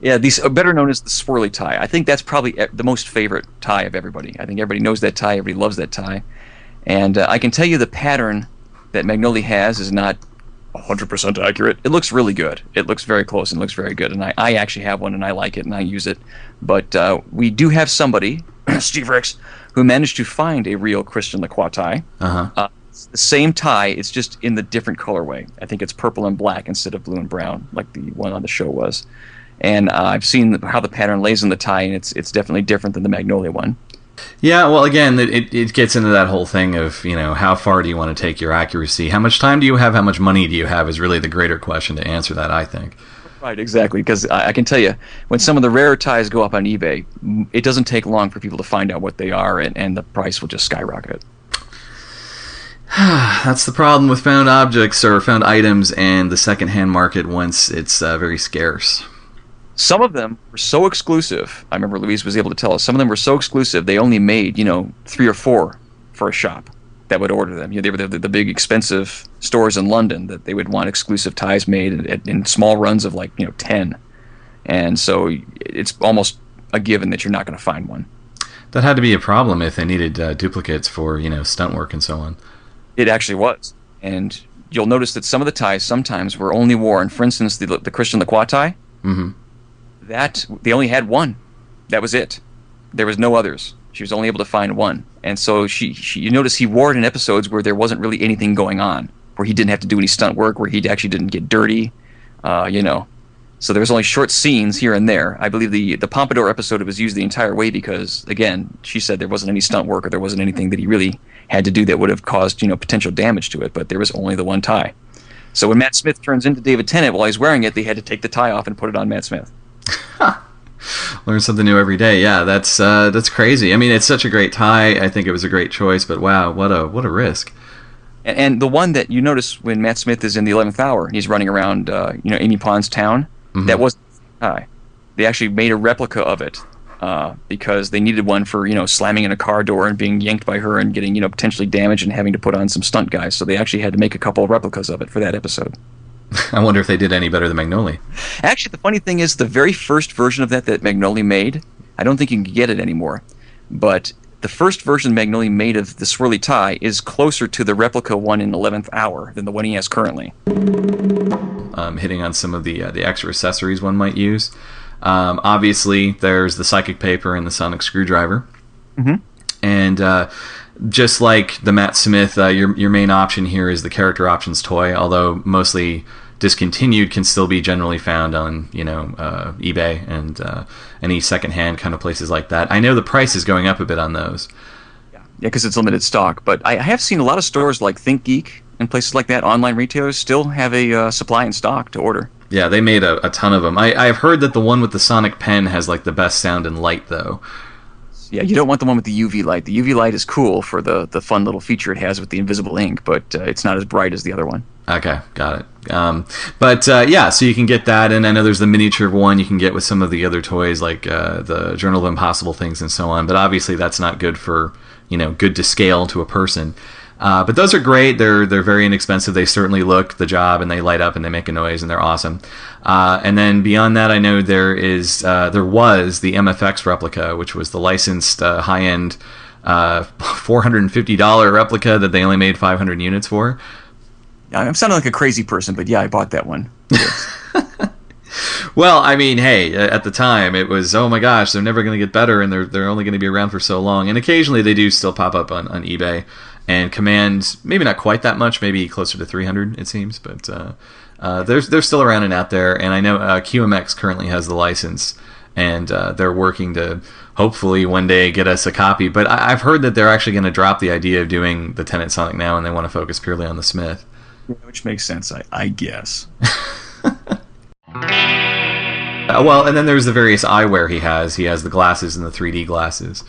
Yeah, these are better known as the swirly tie. I think that's probably e- the most favorite tie of everybody. I think everybody knows that tie. Everybody loves that tie, and uh, I can tell you the pattern that Magnoli has is not 100% accurate. It looks really good. It looks very close and looks very good. And I, I actually have one and I like it and I use it. But uh, we do have somebody, [CLEARS THROAT] Steve Ricks, who managed to find a real Christian Lacroix tie. Uh huh. Uh, it's the same tie, it's just in the different colorway. I think it's purple and black instead of blue and brown, like the one on the show was. And uh, I've seen how the pattern lays in the tie, and it's it's definitely different than the Magnoli one. Yeah, well, again, it- it gets into that whole thing of, you know, how far do you want to take your accuracy? How much time do you have? How much money do you have is really the greater question to answer that, I think. Right, exactly. Because I, I can tell you, when some of the rare ties go up on eBay, it doesn't take long for people to find out what they are, and, and the price will just skyrocket. [SIGHS] That's the problem with found objects or found items and the secondhand market once it's uh, very scarce. Some of them were so exclusive. I remember Louise was able to tell us. Some of them were so exclusive they only made you know three or four for a shop that would order them. You know, they were the, the big expensive stores in London that they would want exclusive ties made in, in small runs of like you know ten, and so it's almost a given that you're not going to find one. That had to be a problem if they needed uh, duplicates for, you know, stunt work and so on. It actually was, and you'll notice that some of the ties sometimes were only worn. For instance, the the Christian Lacroix tie. mm-hmm. that they only had one. That was it. There was no others. She was only able to find one, and so she, she you notice he wore it in episodes where there wasn't really anything going on, where he didn't have to do any stunt work, where he actually didn't get dirty, uh, you know. So there was only short scenes here and there. I believe the the Pompadour episode was used the entire way because again, she said there wasn't any stunt work or there wasn't anything that he really had to do that would have caused you know potential damage to it. But there was only the one tie. So when Matt Smith turns into David Tennant while he's wearing it, they had to take the tie off and put it on Matt Smith. [LAUGHS] Learn something new every day. Yeah, that's uh, that's crazy. I mean, it's such a great tie. I think it was a great choice, but wow, what a what a risk. And, and the one that you notice when Matt Smith is in the eleventh hour, he's running around, uh, you know, Amy Pond's town. That wasn't tie. They actually made a replica of it uh, because they needed one for you know slamming in a car door and being yanked by her and getting you know potentially damaged and having to put on some stunt guys. So they actually had to make a couple of replicas of it for that episode. [LAUGHS] I wonder if they did any better than Magnoli. Actually, the funny thing is, the very first version of that that Magnoli made, I don't think you can get it anymore. But the first version Magnoli made of the swirly tie is closer to the replica one in 11th hour than the one he has currently. Um, hitting on some of the uh, the extra accessories one might use. Um, obviously, there's the psychic paper and the sonic screwdriver. Mhm. And uh, just like the Matt Smith, uh, your your main option here is the character options toy, although mostly discontinued, can still be generally found on you know uh, eBay and uh, any secondhand kind of places like that. I know the price is going up a bit on those. Yeah, because it's limited stock. But I, I have seen a lot of stores like ThinkGeek and places like that, online retailers, still have a uh, supply in stock to order. Yeah, they made a, a ton of them. I, I've heard that the one with the sonic pen has like the best sound and light, though. Yeah, you don't want the one with the UV light. The UV light is cool for the, the fun little feature it has with the invisible ink, but uh, it's not as bright as the other one. Okay, got it. Um, but uh, yeah, so you can get that, and I know there's the miniature one you can get with some of the other toys like uh, the Journal of Impossible things and so on. But obviously, that's not good for you know good to scale to a person. Uh, but those are great. They're they're very inexpensive. They certainly look the job, and they light up and they make a noise, and they're awesome. Uh, and then beyond that, I know there is uh, there was the MFX replica, which was the licensed uh, high end. Uh, [LAUGHS] $450 replica that they only made 500 units for. I'm sounding like a crazy person, but yeah, I bought that one. [LAUGHS] Well, I mean, hey, at the time it was, oh my gosh, they're never going to get better, and they're they're only going to be around for so long. And occasionally they do still pop up on, on eBay and command maybe not quite that much, maybe closer to 300 it seems, but uh, uh, they're they're still around and out there. And I know uh, QMX currently has the license, and uh, they're working to hopefully one day get us a copy. But I, I've heard that they're actually going to drop the idea of doing the Tennant Sonic now, and they want to focus purely on the Smith. Which makes sense, I, I guess. [LAUGHS] Uh, well, and then there's the various eyewear he has. He has the glasses and the 3D glasses.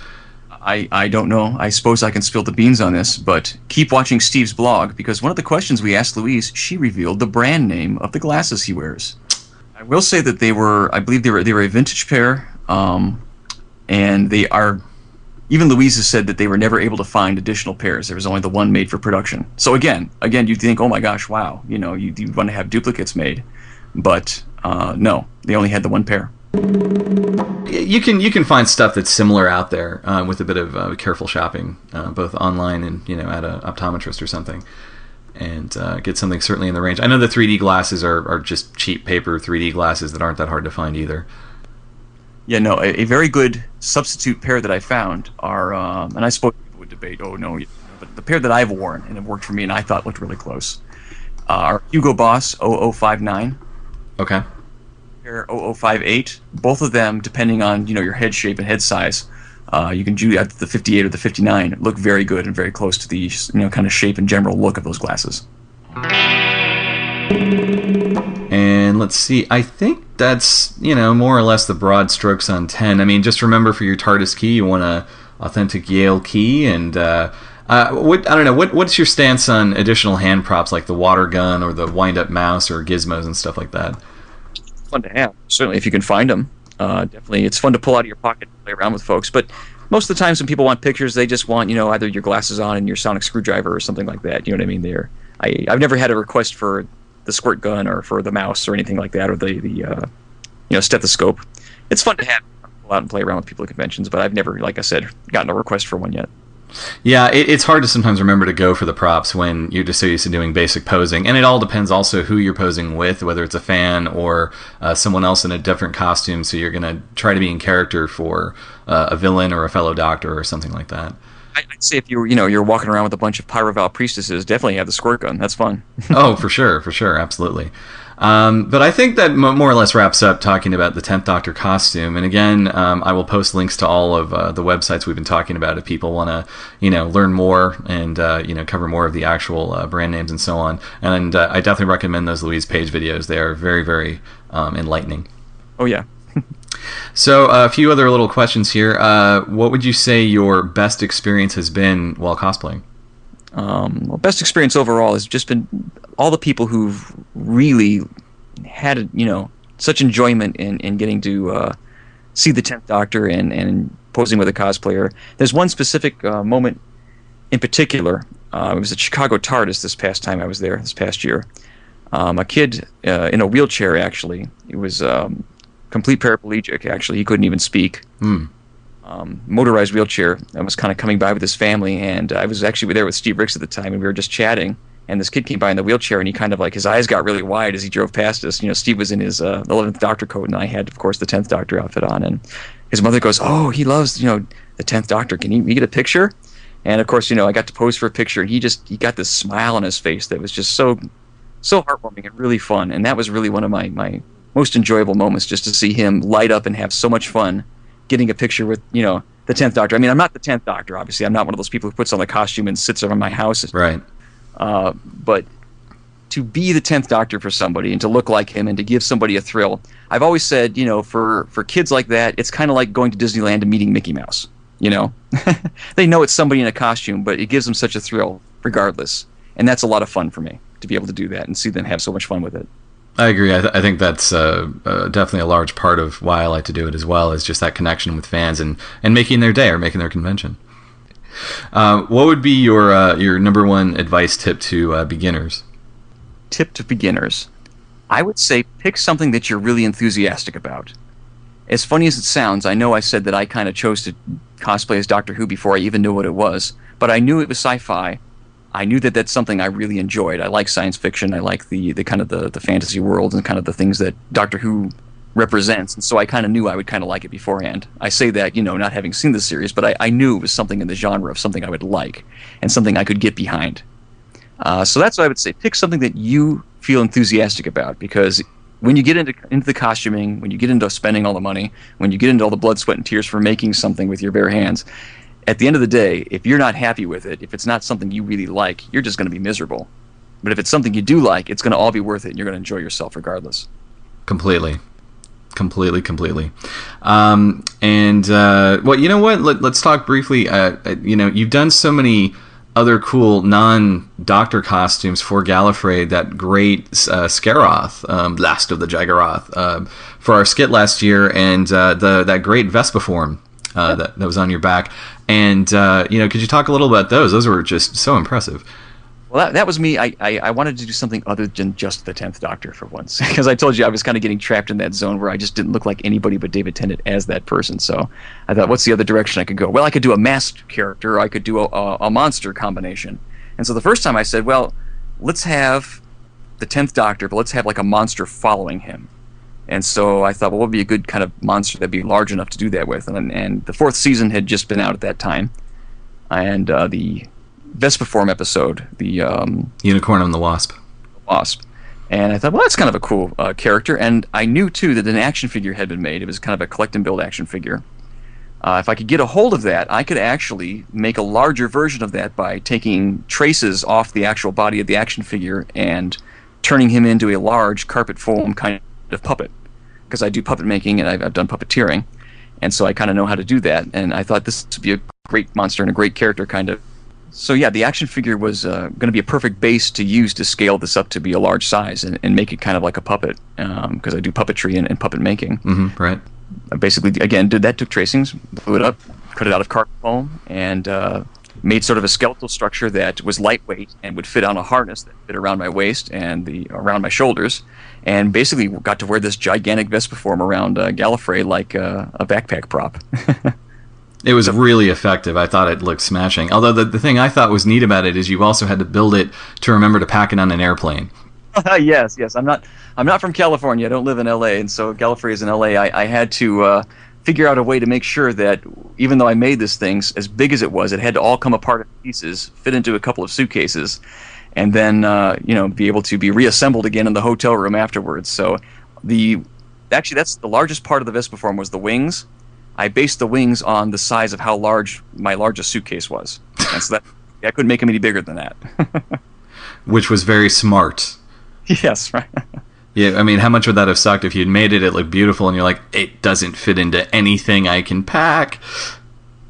I, I don't know. I suppose I can spill the beans on this, but keep watching Steve's blog because one of the questions we asked Louise, she revealed the brand name of the glasses he wears. I will say that they were, I believe they were, they were a vintage pair, um, and they are. Even Louise has said that they were never able to find additional pairs. There was only the one made for production. So again, again, you think, oh my gosh, wow, you know, you, you want to have duplicates made, but uh, no, they only had the one pair. You can you can find stuff that's similar out there uh, with a bit of uh, careful shopping, uh, both online and you know at an optometrist or something, and uh, get something certainly in the range. I know the 3D glasses are, are just cheap paper 3D glasses that aren't that hard to find either. Yeah, no, a, a very good substitute pair that I found are, um, and I suppose people would debate, oh no, but the pair that I've worn and have worked for me and I thought looked really close uh, are Hugo Boss 0059, Okay. pair 0058. Both of them, depending on you know your head shape and head size, uh, you can do either the 58 or the 59. Look very good and very close to the you know kind of shape and general look of those glasses. And let's see. I think that's you know more or less the broad strokes on ten. I mean, just remember for your TARDIS key, you want a authentic Yale key, and uh, uh, what I don't know. What what's your stance on additional hand props like the water gun or the wind up mouse or gizmos and stuff like that? fun to have. Certainly, if you can find them, uh, definitely it's fun to pull out of your pocket and play around with folks. But most of the times, when people want pictures, they just want you know either your glasses on and your sonic screwdriver or something like that. You know what I mean? There, I I've never had a request for the squirt gun or for the mouse or anything like that or the the uh, you know stethoscope. It's fun to have out and play around with people at conventions, but I've never, like I said, gotten a request for one yet. Yeah, it, it's hard to sometimes remember to go for the props when you're just so used to doing basic posing, and it all depends also who you're posing with, whether it's a fan or uh, someone else in a different costume. So you're gonna try to be in character for uh, a villain or a fellow doctor or something like that. I- I'd say if you were, you know, you're walking around with a bunch of Pyrovile priestesses, definitely have the squirt gun. That's fun. [LAUGHS] oh, for sure, for sure, absolutely. Um, but I think that more or less wraps up talking about the Tenth Doctor costume. And again, um, I will post links to all of uh, the websites we've been talking about if people want to, you know, learn more and uh, you know cover more of the actual uh, brand names and so on. And uh, I definitely recommend those Louise Page videos. They are very, very um, enlightening. oh yeah. So uh, a few other little questions here. Uh, what would you say your best experience has been while cosplaying? Um, well, best experience overall has just been all the people who've really had, you know, such enjoyment in, in getting to uh, see the Tenth Doctor and, and posing with a cosplayer. There's one specific uh, moment in particular. Uh, it was at Chicago TARDIS this past time I was there, this past year. um, a kid uh, in a wheelchair. Actually, he was um, complete paraplegic. Actually, he couldn't even speak. Hmm. Um, motorized wheelchair. I was kind of coming by with his family, and I was actually there with Steve Ricks at the time, and we were just chatting. And this kid came by in the wheelchair, and he kind of like his eyes got really wide as he drove past us. You know, Steve was in his uh, 11th Doctor coat, and I had, of course, the 10th Doctor outfit on. And his mother goes, "Oh, he loves you know the 10th Doctor. Can you, you get a picture?" And of course, you know, I got to pose for a picture, and he just he got this smile on his face that was just so so heartwarming and really fun. And that was really one of my my most enjoyable moments, just to see him light up and have so much fun getting a picture with you know the 10th Doctor. I mean, I'm not the 10th Doctor, obviously. I'm not one of those people who puts on the costume and sits over my house. Right. Uh, but to be the 10th Doctor for somebody and to look like him and to give somebody a thrill, I've always said, you know, for, for kids like that, it's kind of like going to Disneyland and meeting Mickey Mouse. You know, [LAUGHS] they know it's somebody in a costume, but it gives them such a thrill regardless. And that's a lot of fun for me to be able to do that and see them have so much fun with it. I agree. I, th- I think that's uh, uh, definitely a large part of why I like to do it as well, is just that connection with fans and, and making their day or making their convention. Uh, what would be your uh, your number one advice tip to uh, beginners? Tip to beginners I would say pick something that you're really enthusiastic about. As funny as it sounds, I know I said that I kind of chose to cosplay as Doctor Who before I even knew what it was, but I knew it was sci fi. I knew that that's something I really enjoyed. I like science fiction. I like the, the kind of the, the fantasy world and kind of the things that Doctor Who represents. And so I kind of knew I would kind of like it beforehand. I say that, you know, not having seen the series, but I, I knew it was something in the genre of something I would like and something I could get behind. Uh, so that's what I would say. Pick something that you feel enthusiastic about because when you get into, into the costuming, when you get into spending all the money, when you get into all the blood, sweat, and tears for making something with your bare hands, at the end of the day, if you're not happy with it, if it's not something you really like, you're just going to be miserable. But if it's something you do like, it's going to all be worth it, and you're going to enjoy yourself regardless. Completely. Completely, completely. Um, and, uh, well, you know what? Let, us talk briefly. Uh, you know, you've done so many other cool non-doctor costumes for Gallifrey. That great uh, Scaroth, um, Last of the Jagaroth, uh, for our skit last year, and uh, the that great Vespiform uh, that that was on your back. And uh, you know, could you talk a little about those? Those were just so impressive. Well, that, that was me. I, I, I wanted to do something other than just the Tenth Doctor for once, [LAUGHS] because I told you I was kind of getting trapped in that zone where I just didn't look like anybody but David Tennant as that person. So I thought, what's the other direction I could go? Well, I could do a masked character, or I could do a, a, a monster combination. And so the first time I said, well, let's have the Tenth Doctor, but let's have like a monster following him. And so I thought, well, what would be a good kind of monster that'd be large enough to do that with? And, and the fourth season had just been out at that time, and uh, the Vespiform episode, the um, Unicorn and the Wasp. Wasp. And I thought, well, that's kind of a cool uh, character. And I knew, too, that an action figure had been made. It was kind of a collect and build action figure. Uh, if I could get a hold of that, I could actually make a larger version of that by taking traces off the actual body of the action figure and turning him into a large carpet foam kind of puppet. Because I do puppet making and I've, I've done puppeteering. And so I kind of know how to do that. And I thought this would be a great monster and a great character kind of so yeah, the action figure was uh, going to be a perfect base to use to scale this up to be a large size and, and make it kind of like a puppet because um, I do puppetry and, and puppet making. Mm-hmm, right. I basically, again, did that, took tracings, blew it up, cut it out of carpet foam, and uh, made sort of a skeletal structure that was lightweight and would fit on a harness that fit around my waist and the around my shoulders, and basically got to wear this gigantic Vespiform around uh, Gallifrey like uh, a backpack prop. [LAUGHS] It was really effective. I thought it looked smashing. Although the, the thing I thought was neat about it is you also had to build it to remember to pack it on an airplane. [LAUGHS] yes, yes. I'm not. I'm not from California. I don't live in L.A. And so Gallifrey is in L.A. I, I had to uh, figure out a way to make sure that even though I made this thing as big as it was, it had to all come apart in pieces, fit into a couple of suitcases, and then uh, you know be able to be reassembled again in the hotel room afterwards. So the actually that's the largest part of the Vespiform was the wings I based the wings on the size of how large my largest suitcase was. And so that I couldn't make them any bigger than that. [LAUGHS] Which was very smart. Yes, right. Yeah, I mean, how much would that have sucked if you'd made it, it looked beautiful, and you're like, it doesn't fit into anything I can pack.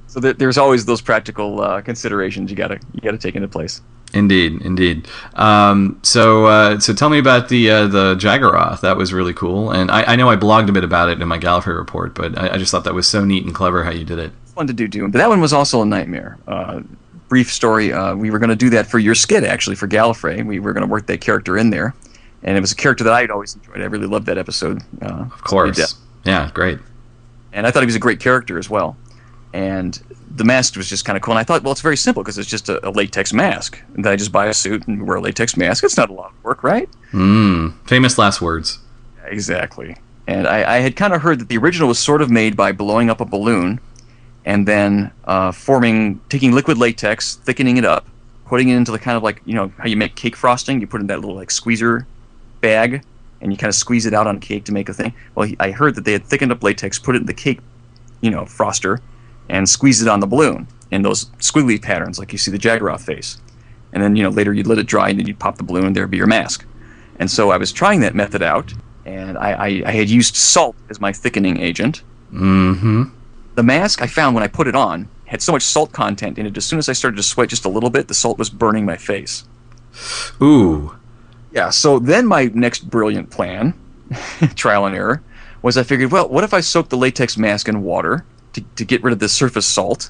So there's always those practical uh, considerations you gotta you gotta take into place. Indeed, indeed. Um, so, uh, so tell me about the uh, the Jagaroth. That was really cool, and I, I, know I blogged a bit about it in my Gallifrey report, but I, I, just thought that was so neat and clever how you did it. Fun to do, too. But that one was also a nightmare. Uh, brief story: uh, we were going to do that for your skit, actually, for Gallifrey. We were going to work that character in there, and it was a character that I'd always enjoyed. I really loved that episode. Uh, Of course. Yeah, great. and I thought he was a great character as well. And the mask was just kind of cool. And I thought, well, it's very simple because it's just a, a latex mask. And then I just buy a suit and wear a latex mask. It's not a lot of work, right? Mm, famous last words. Exactly. And I, I had kind of heard that the original was sort of made by blowing up a balloon and then uh, forming, taking liquid latex, thickening it up, putting it into the kind of like, you know, how you make cake frosting. You put in that little like squeezer bag and you kind of squeeze it out on cake to make a thing. Well, he- I heard that they had thickened up latex, put it in the cake, you know, froster, and squeezed it on the balloon in those squiggly patterns like you see the Jagaroth face. And then, you know, later you'd let it dry and then you'd pop the balloon and there'd be your mask. And so I was trying that method out, and I, I, I had used salt as my thickening agent. Mm-hmm. The mask I found when I put it on had so much salt content in it. As soon as I started to sweat just a little bit, the salt was burning my face. Ooh. Yeah, so then my next brilliant plan, [LAUGHS] trial and error, was I figured, well, what if I soak the latex mask in water to, to get rid of the surface salt,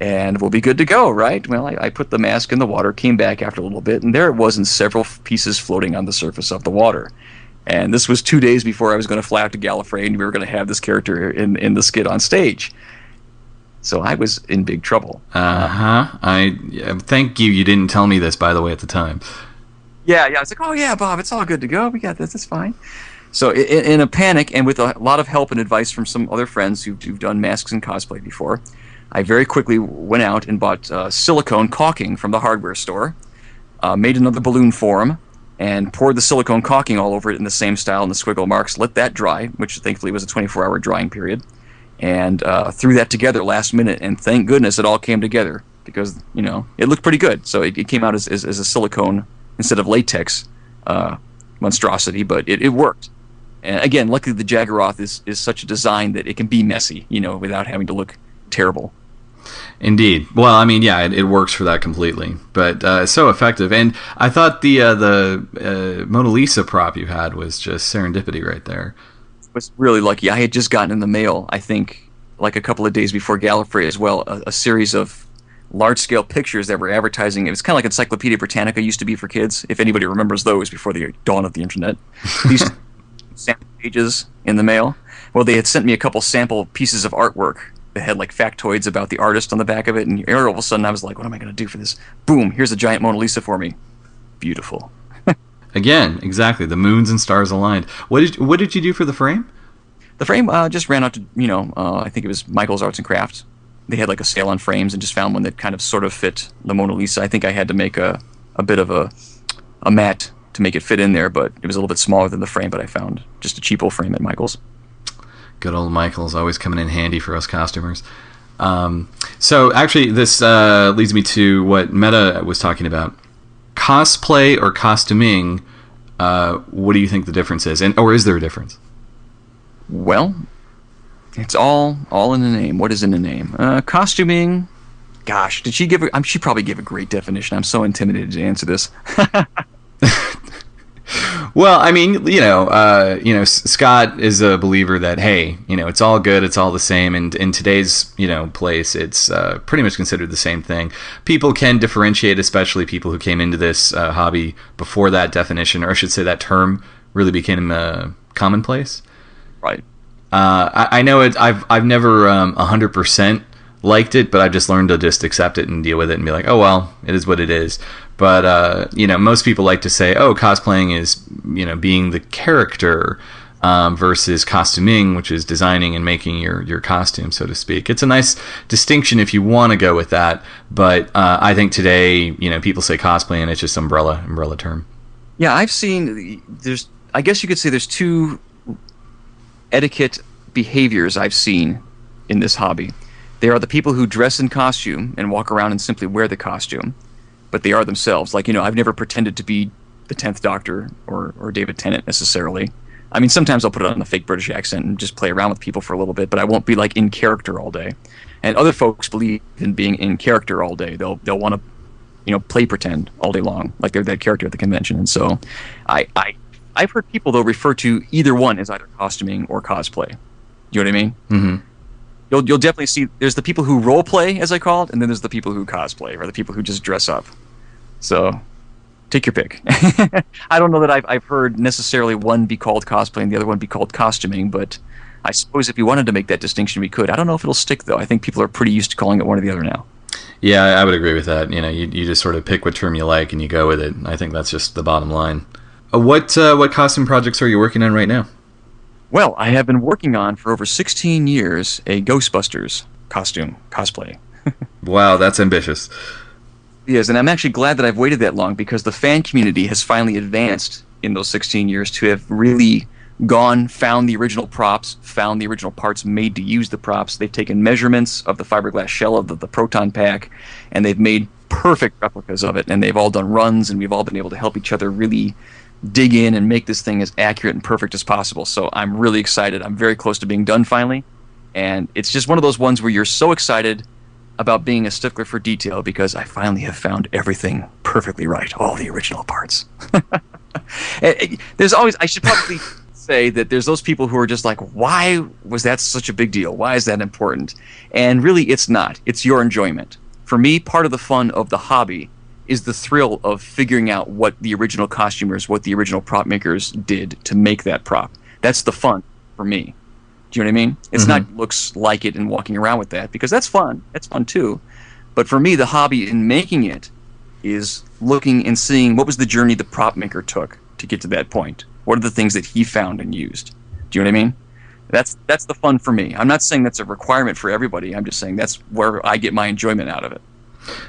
and we'll be good to go, right? Well, I, I put the mask in the water, came back after a little bit, and there it was in several pieces floating on the surface of the water. And this was two days before I was going to fly out to Gallifrey, and we were going to have this character in, in the skit on stage. So I was in big trouble. Uh-huh. I yeah, thank you you didn't tell me this by the way at the time. Yeah, yeah. It's like, oh yeah, Bob, it's all good to go. We got this. It's fine. So in, in a panic and with a lot of help and advice from some other friends who've, who've done masks and cosplay before, I very quickly went out and bought uh, silicone caulking from the hardware store, uh, made another balloon form, and poured the silicone caulking all over it in the same style and the squiggle marks. Let that dry, which thankfully was a 24-hour drying period, and uh, threw that together last minute. And thank goodness it all came together because you know it looked pretty good. So it, it came out as, as, as a silicone instead of latex uh, monstrosity, but it, it worked. And again, luckily the Jagaroth is, is such a design that it can be messy, you know, without having to look terrible. Indeed. Well, I mean, yeah, it, it works for that completely, but uh, so effective. And I thought the uh, the uh, Mona Lisa prop you had was just serendipity right there. was really lucky. I had just gotten in the mail, I think, like a couple of days before Gallifrey as well, a, a series of large scale pictures that were advertising. It was kind of like Encyclopedia Britannica used to be for kids, if anybody remembers those before the dawn of the internet. [LAUGHS] These sample pages in the mail. Well, they had sent me a couple sample pieces of artwork that had like factoids about the artist on the back of it, and all of a sudden I was like, what am I going to do for this? Boom, here's a giant Mona Lisa for me. Beautiful. [LAUGHS] Again, exactly. The moons and stars aligned. What did what did you do for the frame? The frame uh, just ran out to, you know, uh, I think it was Michael's Arts and Crafts. They had like a sale on frames and just found one that kind of sort of fit the Mona Lisa. I think I had to make a, a bit of a, a mat to make it fit in there, but it was a little bit smaller than the frame, but I found just a cheap old frame at Michael's. Good old Michael's always coming in handy for us costumers. Um, so actually, this uh, leads me to what Meta was talking about: cosplay or costuming. Uh, what do you think the difference is, and or is there a difference? Well, it's all all in the name. What is in the name? Uh, costuming. Gosh, did she give? A, um, she probably gave a great definition. I'm so intimidated to answer this. [LAUGHS] Well, I mean, you know, uh, you know, Scott is a believer that hey, you know, it's all good, it's all the same, and in today's you know place, it's uh, pretty much considered the same thing. People can differentiate, especially people who came into this uh, hobby before that definition, or I should say, that term really became uh, commonplace. right. Uh, I, I know it. I've I've never um, hundred percent liked it, but I've just learned to just accept it and deal with it and be like, oh well, it is what it is. But uh, you know, most people like to say, oh, cosplaying is you know being the character um, versus costuming, which is designing and making your your costume, so to speak. It's a nice distinction if you want to go with that. But uh, I think today, you know, people say cosplay and it's just umbrella umbrella term. Yeah, I've seen. There's. I guess you could say there's two etiquette behaviors I've seen in this hobby. There are the people who dress in costume and walk around and simply wear the costume, but they are themselves. Like you know, I've never pretended to be the Tenth Doctor or or David Tennant necessarily. I mean, sometimes I'll put on a fake British accent and just play around with people for a little bit, but I won't be like in character all day. And other folks believe in being in character all day. They'll they'll want to you know, play pretend all day long, like they're that character at the convention. And so, I, I, I've heard people though refer to either one as either costuming or cosplay. You know what I mean? hmm You'll, you'll definitely see. There's the people who role play, as I call it, and then there's the people who cosplay, or the people who just dress up. So, take your pick. [LAUGHS] I don't know that I've, I've heard necessarily one be called cosplay and the other one be called costuming, but I suppose if you wanted to make that distinction, we could. I don't know if it'll stick though. I think people are pretty used to calling it one or the other now. Yeah, I would agree with that. You know, you, you just sort of pick what term you like and you go with it. I think that's just the bottom line. Uh, what uh, what costume projects are you working on right now? Well, I have been working on for over 16 years a Ghostbusters costume cosplay. [LAUGHS] wow, that's ambitious. Yes, and I'm actually glad that I've waited that long because the fan community has finally advanced in those 16 years to have really gone, found the original props, found the original parts made to use the props. They've taken measurements of the fiberglass shell of the, the proton pack, and they've made perfect replicas of it. And they've all done runs, and we've all been able to help each other really dig in and make this thing as accurate and perfect as possible. So I'm really excited. I'm very close to being done finally. And it's just one of those ones where you're so excited about being a stickler for detail because I finally have found everything perfectly right, all the original parts. [LAUGHS] There's always, I should probably [LAUGHS] say that there's those people who are just like, why was that such a big deal? Why is that important? And really, it's not. It's your enjoyment. For me, part of the fun of the hobby is the thrill of figuring out what the original costumers, what the original prop makers did to make that prop. That's the fun for me. Do you know what I mean? It's mm-hmm. not looks like it and walking around with that because that's fun. That's fun too. But for me, the hobby in making it is looking and seeing what was the journey the prop maker took to get to that point. What are the things that he found and used? Do you know what I mean? That's that's the fun for me. I'm not saying that's a requirement for everybody. I'm just saying that's where I get my enjoyment out of it.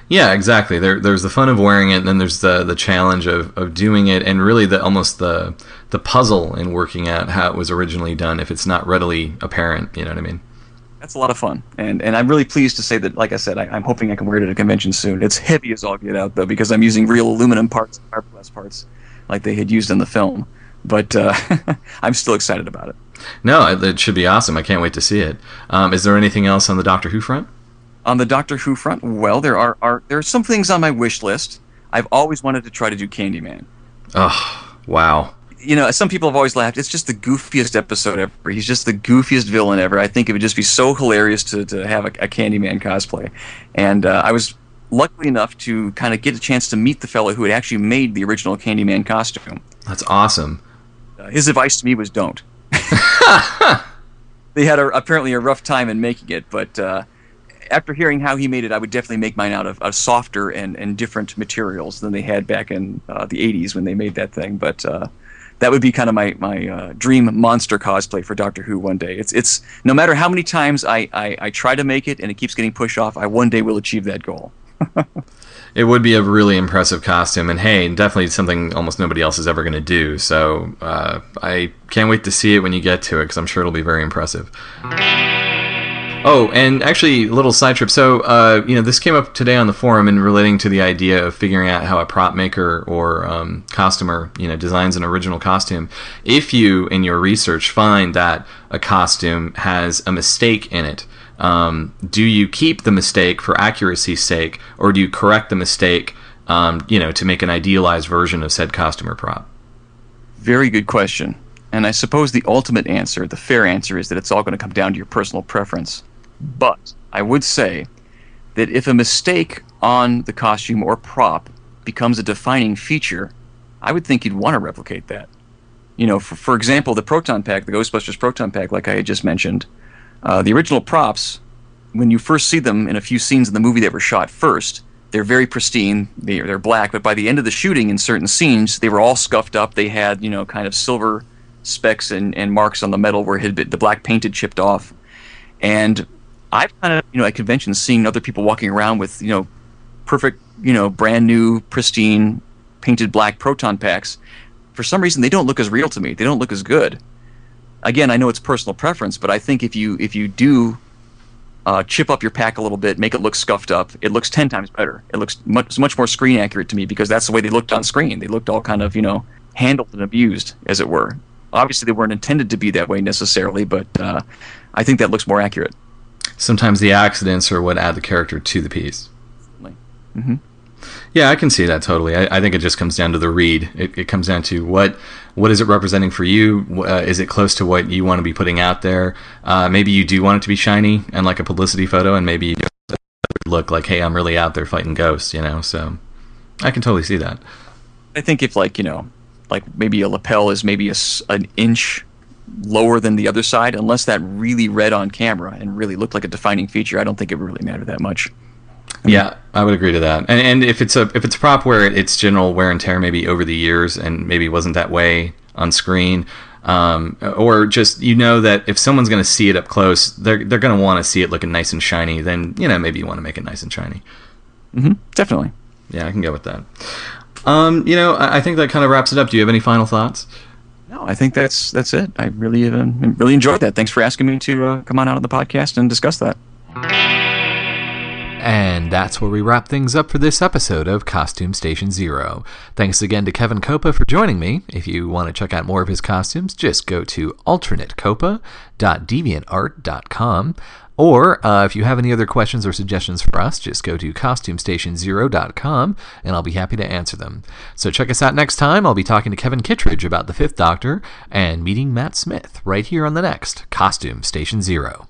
Yeah, exactly. There, there's the fun of wearing it, and then there's the the challenge of, of doing it, and really the almost the the puzzle in working out how it was originally done. If it's not readily apparent, you know what I mean. That's a lot of fun, and and I'm really pleased to say that, like I said, I, am hoping I can wear it at a convention soon. It's heavy as all get out though, because I'm using real aluminum parts, fiberglass parts, like they had used in the film. But uh, [LAUGHS] I'm still excited about it. No, it should be awesome. I can't wait to see it. Um, is there anything else on the Doctor Who front? On the Doctor Who front, well, there are, are there are some things on my wish list. I've always wanted to try to do Kandy Man. Oh, wow. You know, some people have always laughed. It's just the goofiest episode ever. He's just the goofiest villain ever. I think it would just be so hilarious to, to have a, a Kandy Man cosplay. And uh, I was lucky enough to kind of get a chance to meet the fellow who had actually made the original Kandy Man costume. That's awesome. Uh, his advice to me was don't. [LAUGHS] they had a, apparently a rough time in making it, but uh, after hearing how he made it, I would definitely make mine out of, of softer and, and different materials than they had back in uh, the 80s when they made that thing. But uh, that would be kind of my, my uh, dream monster cosplay for Doctor Who one day. It's, it's no matter how many times I, I, I try to make it and it keeps getting pushed off, I one day will achieve that goal. [LAUGHS] it would be a really impressive costume, and hey, definitely something almost nobody else is ever going to do. So uh, I can't wait to see it when you get to it because I'm sure it'll be very impressive. Oh, and actually, a little side trip. So, uh, you know, this came up today on the forum and relating to the idea of figuring out how a prop maker or um, costumer, you know, designs an original costume. If you, in your research, find that a costume has a mistake in it, um, do you keep the mistake for accuracy's sake, or do you correct the mistake, um, you know, to make an idealized version of said costume or prop? Very good question. And I suppose the ultimate answer, the fair answer, is that it's all going to come down to your personal preference. But I would say that if a mistake on the costume or prop becomes a defining feature, I would think you'd want to replicate that. You know, for, for example, the proton pack, the Ghostbusters proton pack, like I had just mentioned, uh, the original props, when you first see them in a few scenes in the movie that were shot first, they're very pristine. They're, they're black, but by the end of the shooting, in certain scenes, they were all scuffed up. They had, you know, kind of silver specks and, and marks on the metal where had been, the black paint had chipped off. And I've kind of, you know, at conventions seeing other people walking around with, you know, perfect, you know, brand new, pristine, painted black proton packs. For some reason, they don't look as real to me. They don't look as good. Again, I know it's personal preference, but I think if you if you do uh, chip up your pack a little bit, make it look scuffed up, it looks ten times better. It looks much much more screen accurate to me because that's the way they looked on screen. They looked all kind of, you know, handled and abused, as it were. Obviously, they weren't intended to be that way necessarily, but uh, I think that looks more accurate sometimes the accidents are what add the character to the piece. Mm-hmm. Yeah, I can see that totally. I, I, think it just comes down to the read. It, it, comes down to what what is it representing for you? Uh, is it close to what you want to be putting out there? Uh, maybe you do want it to be shiny and like a publicity photo, and maybe you look like, hey, I'm really out there fighting ghosts, you know. So I can totally see that. I think if like you know, like maybe a lapel is maybe a an inch lower than the other side, unless that really read on camera and really looked like a defining feature, I don't think it would really matter that much. Yeah, I would agree to that. And and if it's a if it's a prop where it's general wear and tear maybe over the years and maybe wasn't that way on screen, um, or just you know that if someone's going to see it up close, they're they're going to want to see it looking nice and shiny. Then you know maybe you want to make it nice and shiny. hmm Definitely. Yeah, I can go with that. Um, you know, I, I think that kind of wraps it up. Do you have any final thoughts? No, I think that's that's it. I really uh, really enjoyed that. Thanks for asking me to uh, come on out of the podcast and discuss that. And that's where we wrap things up for this episode of Costume Station Zero. Thanks again to Kevin Copa for joining me. If you want to check out more of his costumes, just go to alternatecopa.deviantart.com. Or uh, if you have any other questions or suggestions for us, just go to costumestationzero.com and I'll be happy to answer them. So check us out next time. I'll be talking to Kevin Kittredge about the Fifth Doctor and meeting Matt Smith right here on the next Costume Station Zero.